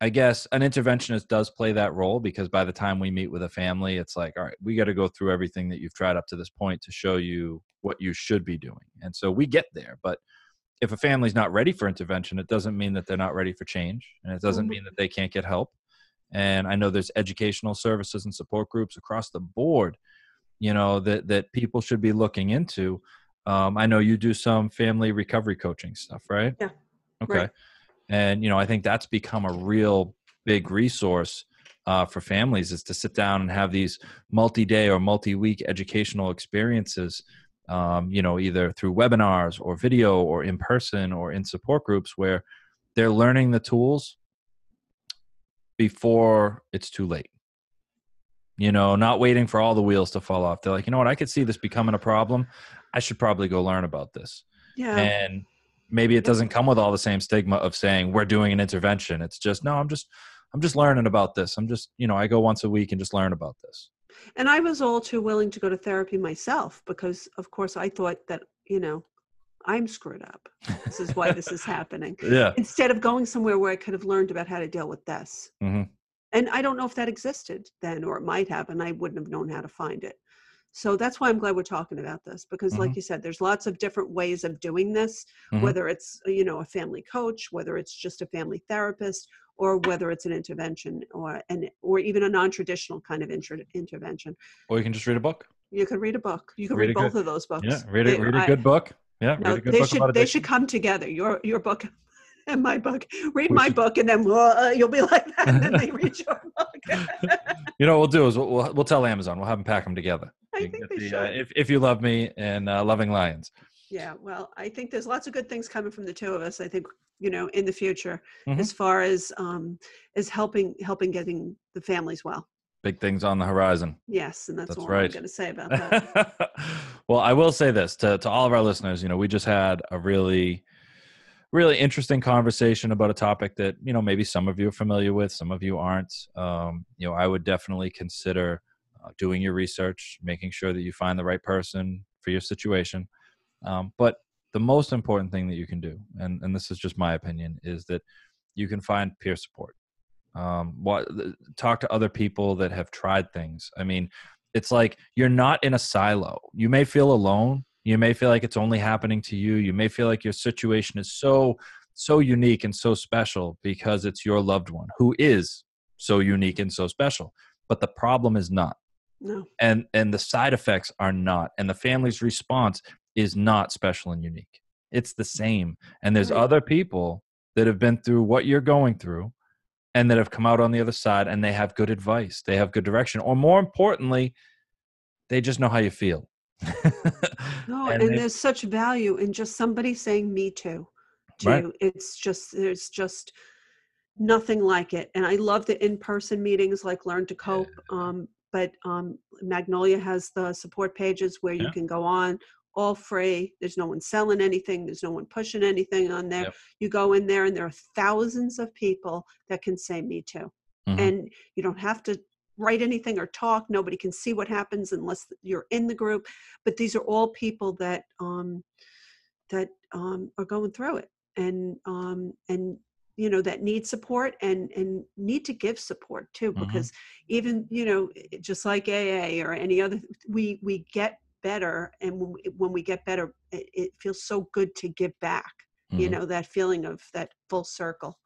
I guess an interventionist does play that role because by the time we meet with a family, it's like, all right, we got to go through everything that you've tried up to this point to show you what you should be doing. And so we get there. But if a family's not ready for intervention, it doesn't mean that they're not ready for change. And it doesn't Mhm. mean that they can't get help. And I know there's educational services and support groups across the board, you know, that, that people should be looking into. Um, I know you do some family recovery coaching stuff, right? Yeah. Okay. Right. And, you know, I think that's become a real big resource uh, for families is to sit down and have these multi-day or multi-week educational experiences um, you know either through webinars or video or in person or in support groups where they're learning the tools before it's too late. You know not waiting for all the wheels to fall off. They're like you know what? I could see this becoming a problem. I should probably go learn about this. Yeah. And maybe it doesn't come with all the same stigma of saying we're doing an intervention. It's just no i'm just i'm just learning about this. I'm just you know i go once a week and just learn about this. And i was all too willing to go to therapy myself because of course i thought that you know i'm screwed up. This is why this is happening. *laughs* Yeah. Instead of going somewhere where i could have learned about how to deal with this. Hmm and i don't know if that existed then or it might have and i wouldn't have known how to find it. So that's why i'm glad we're talking about this because like you said there's lots of different ways of doing this Mhm. whether it's you know a family coach whether it's just a family therapist or whether it's an intervention or an or even a non-traditional kind of inter- intervention. Or you can just read a book. You can read a book. You can Read read, both good- of those books. Yeah read a, read a good book yeah no, they book should they should come together your your book *laughs* and my book read We my should- book and then we'll, uh, you'll be *laughs* like that and then they read *laughs* your book you know what we'll do is we'll, we'll, we'll tell amazon we'll have them pack them together i You think they the, uh, should if, if you love me and uh, loving lions Yeah, well, I think there's lots of good things coming from the two of us. I think you know in the future, Mhm. as far as um, as helping helping getting the families well. Big things on the horizon Yes, and that's, That's all right. I'm going to say about that. *laughs* well, I will say this to, to all of our listeners. You know, we just had a really, really interesting conversation about a topic that you know maybe some of you are familiar with, some of you aren't. Um, you know, I would definitely consider uh, doing your research, making sure that you find the right person for your situation. Um, but the most important thing that you can do, and and this is just my opinion, is that you can find peer support. Um, what talk to other people that have tried things. I mean, it's like you're not in a silo. You may feel alone. You may feel like it's only happening to you. You may feel like your situation is so so unique and so special because it's your loved one who is so unique and so special. But the problem is not. No, And and the side effects are not. And the family's response is not special and unique. It's the same. And there's Right. other people that have been through what you're going through and that have come out on the other side and they have good advice. They have good direction. Or more importantly, they just know how you feel. *laughs* no, And and, they- there's such value in just somebody saying "me too." To Right. it's just there's just nothing like it. And I love the in-person meetings, like Learn to Cope. Um, but um, Magnolia has the support pages where you Yeah. can go on all free. There's no one selling anything. There's no one pushing anything on there. Yep. You go in there, and there are thousands of people that can say "Me too," Mhm. and you don't have to write anything or talk. Nobody can see what happens unless you're in the group. But these are all people that um, that um, are going through it, and um, and you know that need support and and need to give support too Mhm. because even you know just like aa or any other we we get better and when we, when we get better it, it feels so good to give back you Mhm. know that feeling of that full circle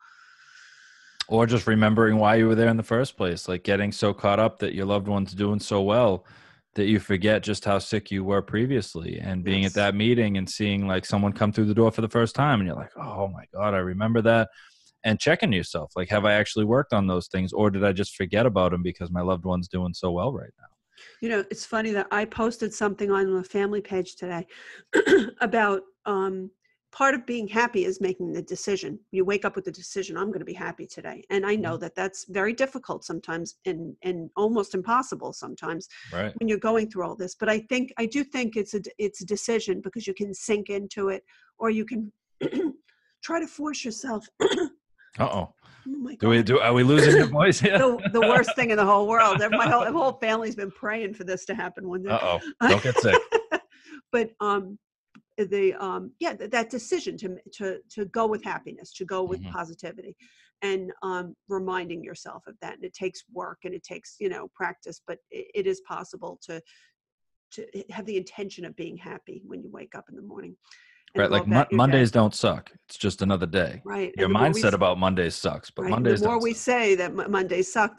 or just remembering why you were there in the first place like getting so caught up that your loved one's doing so well that you forget just how sick you were previously and being Yes. at that meeting and seeing like someone come through the door for the first time and you're like oh my god i remember that and checking yourself like have i actually worked on those things or did i just forget about them because my loved one's doing so well right now You know, it's funny that I posted something on the family page today *clears throat* about um, part of being happy is making the decision. You wake up with the decision, I'm going to be happy today. And I know that that's very difficult sometimes and, and almost impossible sometimes right when you're going through all this. But I think, I do think it's a, it's a decision because you can sink into it or you can *clears throat* try to force yourself. oh *clears throat* uh-oh my do we do are we losing your voice yeah *laughs* the, the worst *laughs* thing in the whole world. My whole, my whole family's been praying for this to happen one day. uh-oh *laughs* don't get sick but um, the um, yeah, th- that decision to to to go with happiness, to go with Mhm. positivity, and um, reminding yourself of that. And it takes work and it takes you know practice, but it, it is possible to to have the intention of being happy when you wake up in the morning. Right like about Mon- your day. mondays don't suck it's just another day right? your we mindset about mondays sucks but Right, mondays the more we suck. say that Mo- Mondays suck,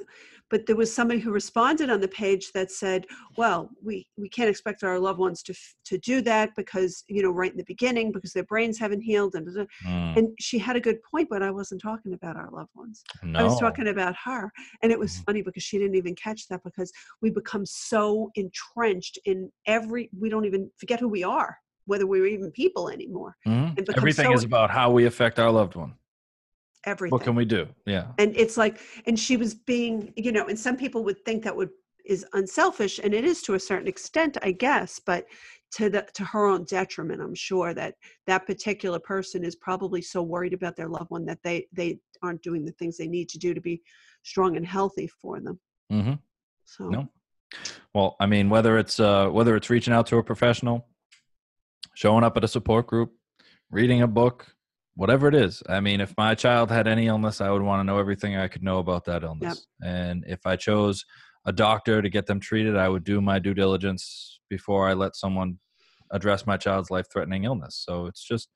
but there was somebody who responded on the page that said, "Well, we we can't expect our loved ones to to do that because you know right in the beginning because their brains haven't healed." And da- da." Mm, and she had a good point, but I wasn't talking about our loved ones. no. I was talking about her, and it was Mhm. funny because she didn't even catch that because we become so entrenched in every. We don't even forget who we are, whether we're even people anymore. Mhm. It Everything so- is about how we affect our loved one. Everything. What can we do? Yeah. and it's like and she was being you know and some people would think that would is unselfish and it is to a certain extent i guess but to the to her own detriment i'm sure that that particular person is probably so worried about their loved one that they they aren't doing the things they need to do to be strong and healthy for them Mm hmm so No. Well, I mean, whether it's uh, whether it's reaching out to a professional, showing up at a support group, reading a book, whatever it is. I mean, if my child had any illness, I would want to know everything I could know about that illness. And if I chose a doctor to get them treated, I would do my due diligence before I let someone address my child's life-threatening illness. So it's just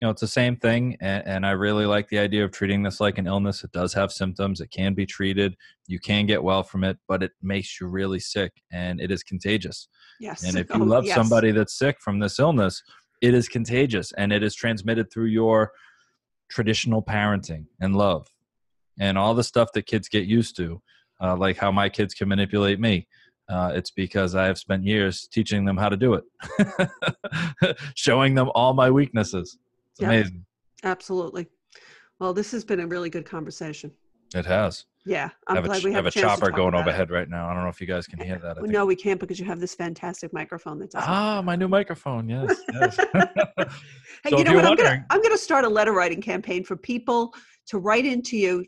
you know it's the same thing and, and i really like the idea of treating this like an illness. It does have symptoms. It can be treated. You can get well from it but it makes you really sick and it is contagious. Yes. And if *laughs* you Oh, love yes. somebody that's sick from this illness it is contagious and it is transmitted through your traditional parenting and love and all the stuff that kids get used to uh, like how my kids can manipulate me. Uh, it's because I have spent years teaching them how to do it, *laughs* showing them all my weaknesses. It's amazing. absolutely well this has been a really good conversation It has. yeah I i'm have a, glad ch- we have, have a to chopper going about it. overhead right now. I don't know if you guys can hear that. I no we can't because you have this fantastic microphone That's Ah, my new microphone. Yes. yes. *laughs* *laughs* Hey, So you know what? I'm gonna I'm gonna start a letter writing campaign for people to write into you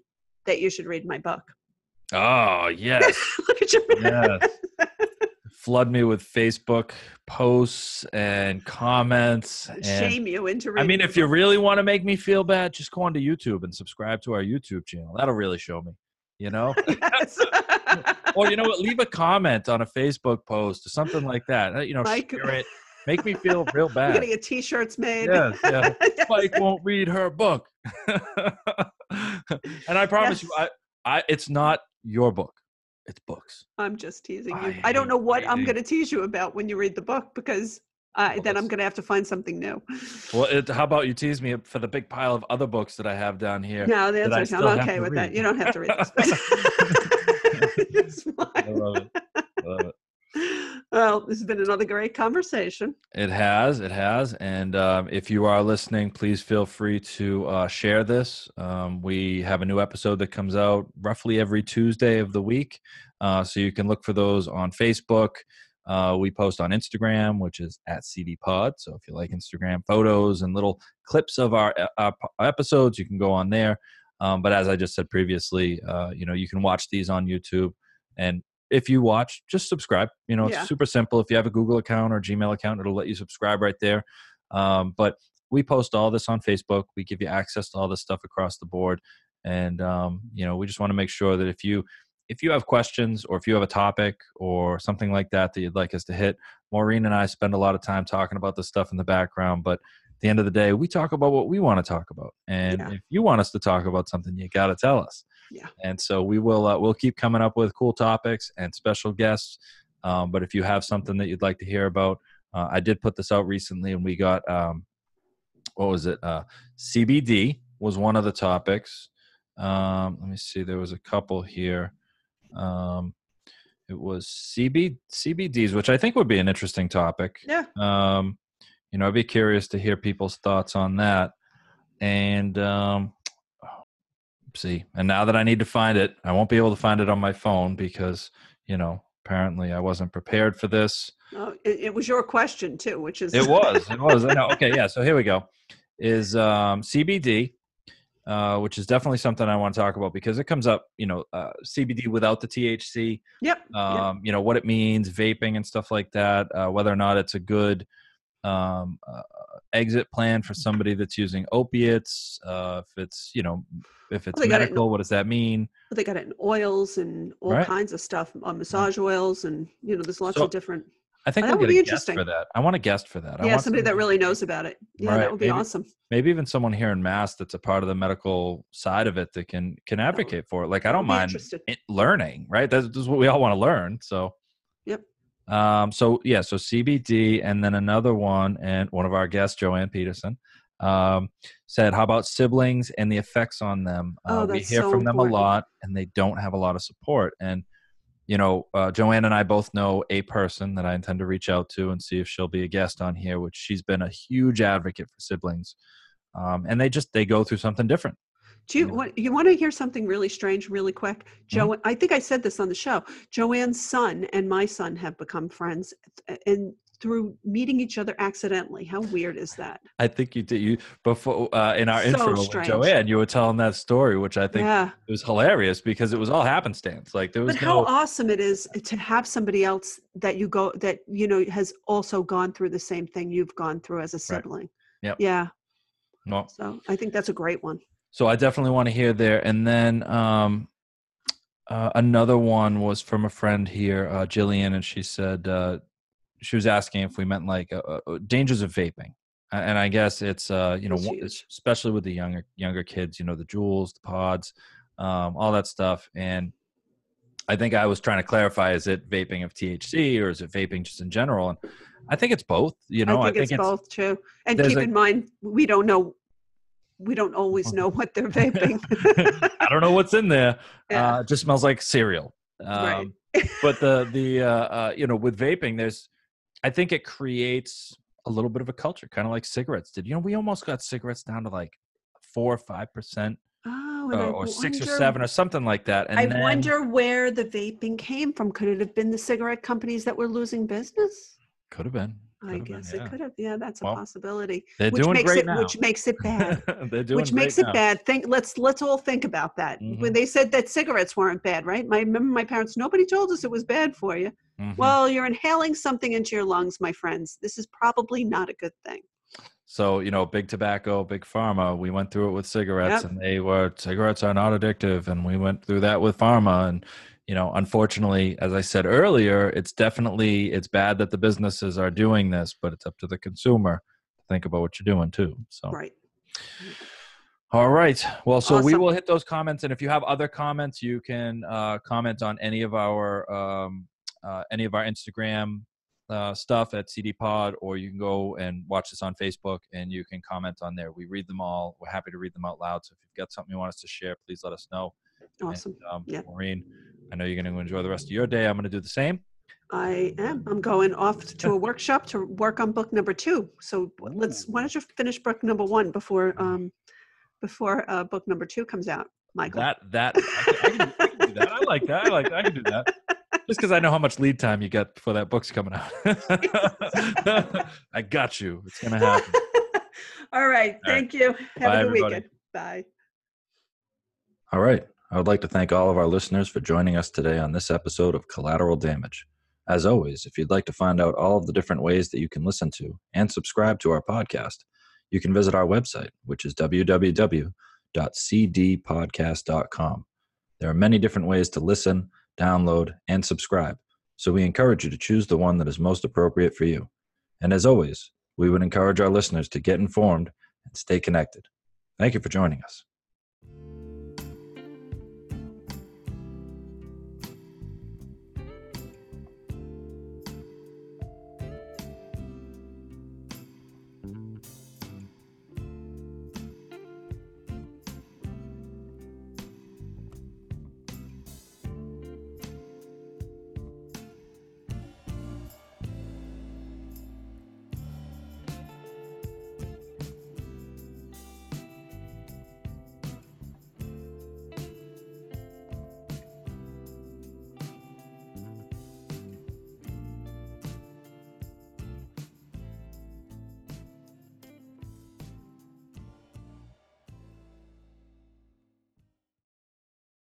that you should read my book. oh, *laughs* yes. Look at your Yes. Flood me with Facebook posts and comments. And shame you into I mean, if you really want to make me feel bad, just go onto YouTube and subscribe to our YouTube channel. That'll really show me, you know? *laughs* Yes. *laughs* or you know what? *laughs* Leave a comment on a Facebook post or something like that. Uh, You know, Mike- share it. Make me feel real We're bad. gonna get T-shirts made. Yes, yeah. Yes. Mike won't read her book. and I promise you, I, I, it's not your book. It's books. I'm just teasing you. I don't know what I'm gonna tease you about when you read the book because uh, then I'm gonna have to find something new. Well, it, how about you tease me for the big pile of other books that I have down here? no, the I answer I'm okay to with that. You don't have to read this. *laughs* *laughs* I love it. I love it. Well, this has been another great conversation. It has, it has, and um, if you are listening, please feel free to uh, share this. Um, we have a new episode that comes out roughly every Tuesday of the week, uh, so you can look for those on Facebook. Uh, we post on Instagram, which is at CD Pod. So if you like Instagram photos and little clips of our, uh, our episodes, you can go on there. Um, but as I just said previously, uh, you know, you can watch these on YouTube, and if you watch, just subscribe. You know, it's Yeah. super simple. If you have a Google account or Gmail account, it'll let you subscribe right there. Um, but we post all this on Facebook. We give you access to all this stuff across the board, and um, you know, we just want to make sure that if you if you have questions or if you have a topic or something like that that you'd like us to hit, Maureen and I spend a lot of time talking about this stuff in the background, but the end of the day, we talk about what we want to talk about. And Yeah. if you want us to talk about something, you got to tell us. Yeah. And so we will uh, we'll keep coming up with cool topics and special guests. Um, but if you have something that you'd like to hear about, uh, I did put this out recently, and we got um, what was it? Uh, CBD was one of the topics. Um, let me see. There was a couple here. Um, it was CB CBDs, which I think would be an interesting topic. Yeah. You know, I'd be curious to hear people's thoughts on that. And um, see, and now that I need to find it, I won't be able to find it on my phone because you know apparently I wasn't prepared for this. Oh, it, it was your question too, which is It was. It was. I know. *laughs* Okay. Yeah. So here we go. Is um, CBD, uh, which is definitely something I want to talk about because it comes up. You know, uh, CBD without the THC. Yep. yep. Um, You know what it means, vaping and stuff like that. Uh, whether or not it's a good um, uh, exit plan for somebody that's using opiates. Uh, if it's you know if it's they got it in- medical, what does that mean? Well, they got it in oils and all Right. kinds of stuff, uh, massage oils, and you know, there's lots So, of different. I think That we'll would be a guest for interesting. that. I want a guest for that. I Yeah, want somebody that really knows about it. Yeah, Right, that would be maybe- awesome. maybe even someone here in Mass that's a part of the medical side of it that can can advocate for it. Like I don't mind it, learning, right? That's, that's what we all want to learn. So. Um. So yeah. So CBD, and then another one, and one of our guests, Joanne Peterson, um, said, "How about siblings and the effects on them? Oh, uh, we hear so from them important. a lot, and they don't have a lot of support. And you know, uh, Joanne and I both know a person that I intend to reach out to and see if she'll be a guest on here, which she's been a huge advocate for siblings. Um, and they just they go through something different. Do you Yeah. want you want to hear something really strange, really quick? Joe, I think I said this on the show. Joanne's son and my son have become friends, and through meeting each other accidentally. How weird is that? I think you did you before uh, in our So intro with. Joanne, you were telling that story, which I think yeah, it was hilarious because it was all happenstance. Like there was but how awesome it is to have somebody else that you go that you know has also gone through the same thing you've gone through as a sibling. Yep. Yeah. no. So I think that's a great one. So I definitely want to hear there. And then um, uh, another one was from a friend here, uh, Jillian, and she said uh, she was asking if we meant like uh, uh, dangers of vaping. And I guess it's uh, you know especially with the younger younger kids, you know the Juuls, the pods, um, all that stuff. And I think I was trying to clarify: is it vaping of THC or is it vaping just in general? And I think it's both. You know, I think, it's, both too. And keep a- in mind, we don't know. We don't always *laughs* know what they're vaping. I don't know what's in there. *laughs* Yeah. Uh, it just smells like cereal. Right. Um, *laughs* but the the uh, uh, you know with vaping, there's I think it creates a little bit of a culture, kind of like cigarettes did. You know, we almost got cigarettes down to like four or five percent, Oh, uh, I or six or seven, or something like that. And I then, wonder where the vaping came from. Could it have been the cigarette companies that were losing business? could have been. I have been, guess yeah. it could have. Yeah, that's a Well, possibility. They're which doing makes great it now. which makes it bad. *laughs* They're doing which makes great it now. bad. Think let's let's all think about that. When Mhm. they said that cigarettes weren't bad, right? My remember my parents, nobody told us it was bad for you. Mhm. Well, you're inhaling something into your lungs, my friends. This is probably not a good thing. So, you know, big tobacco, big pharma, we went through it with cigarettes Yep. and they were cigarettes are not addictive and we went through that with pharma and you know, unfortunately, as I said earlier, it's definitely it's bad that the businesses are doing this, but it's up to the consumer to think about what you're doing too. So Right. all right. Well, so we will hit those comments, and if you have other comments, you can uh, comment on any of our um, uh, any of our Instagram uh, stuff at CD Pod, or you can go and watch this on Facebook, and you can comment on there. We read them all. We're happy to read them out loud. So if you've got something you want us to share, please let us know. Awesome. And, um, Yeah. Maureen, I know you're going to enjoy the rest of your day. I'm going to do the same. I am. I'm going off to a workshop to work on book number two. So let's. Why don't you finish book number one before um before uh, book number two comes out, Michael? That that I can, I can- I can do that. I like that. I like that. I can do that. Just because I know how much lead time you get before that book's coming out. *laughs* I got you. It's gonna happen. *laughs* All right. Thank you. Have Bye, a good everybody. weekend. Bye. All right. I would like to thank all of our listeners for joining us today on this episode of Collateral Damage. As always, if you'd like to find out all of the different ways that you can listen to and subscribe to our podcast, you can visit our website, which is www.cdpodcast.com. There are many different ways to listen, download, and subscribe, so we encourage you to choose the one that is most appropriate for you. And as always, we would encourage our listeners to get informed and stay connected. Thank you for joining us.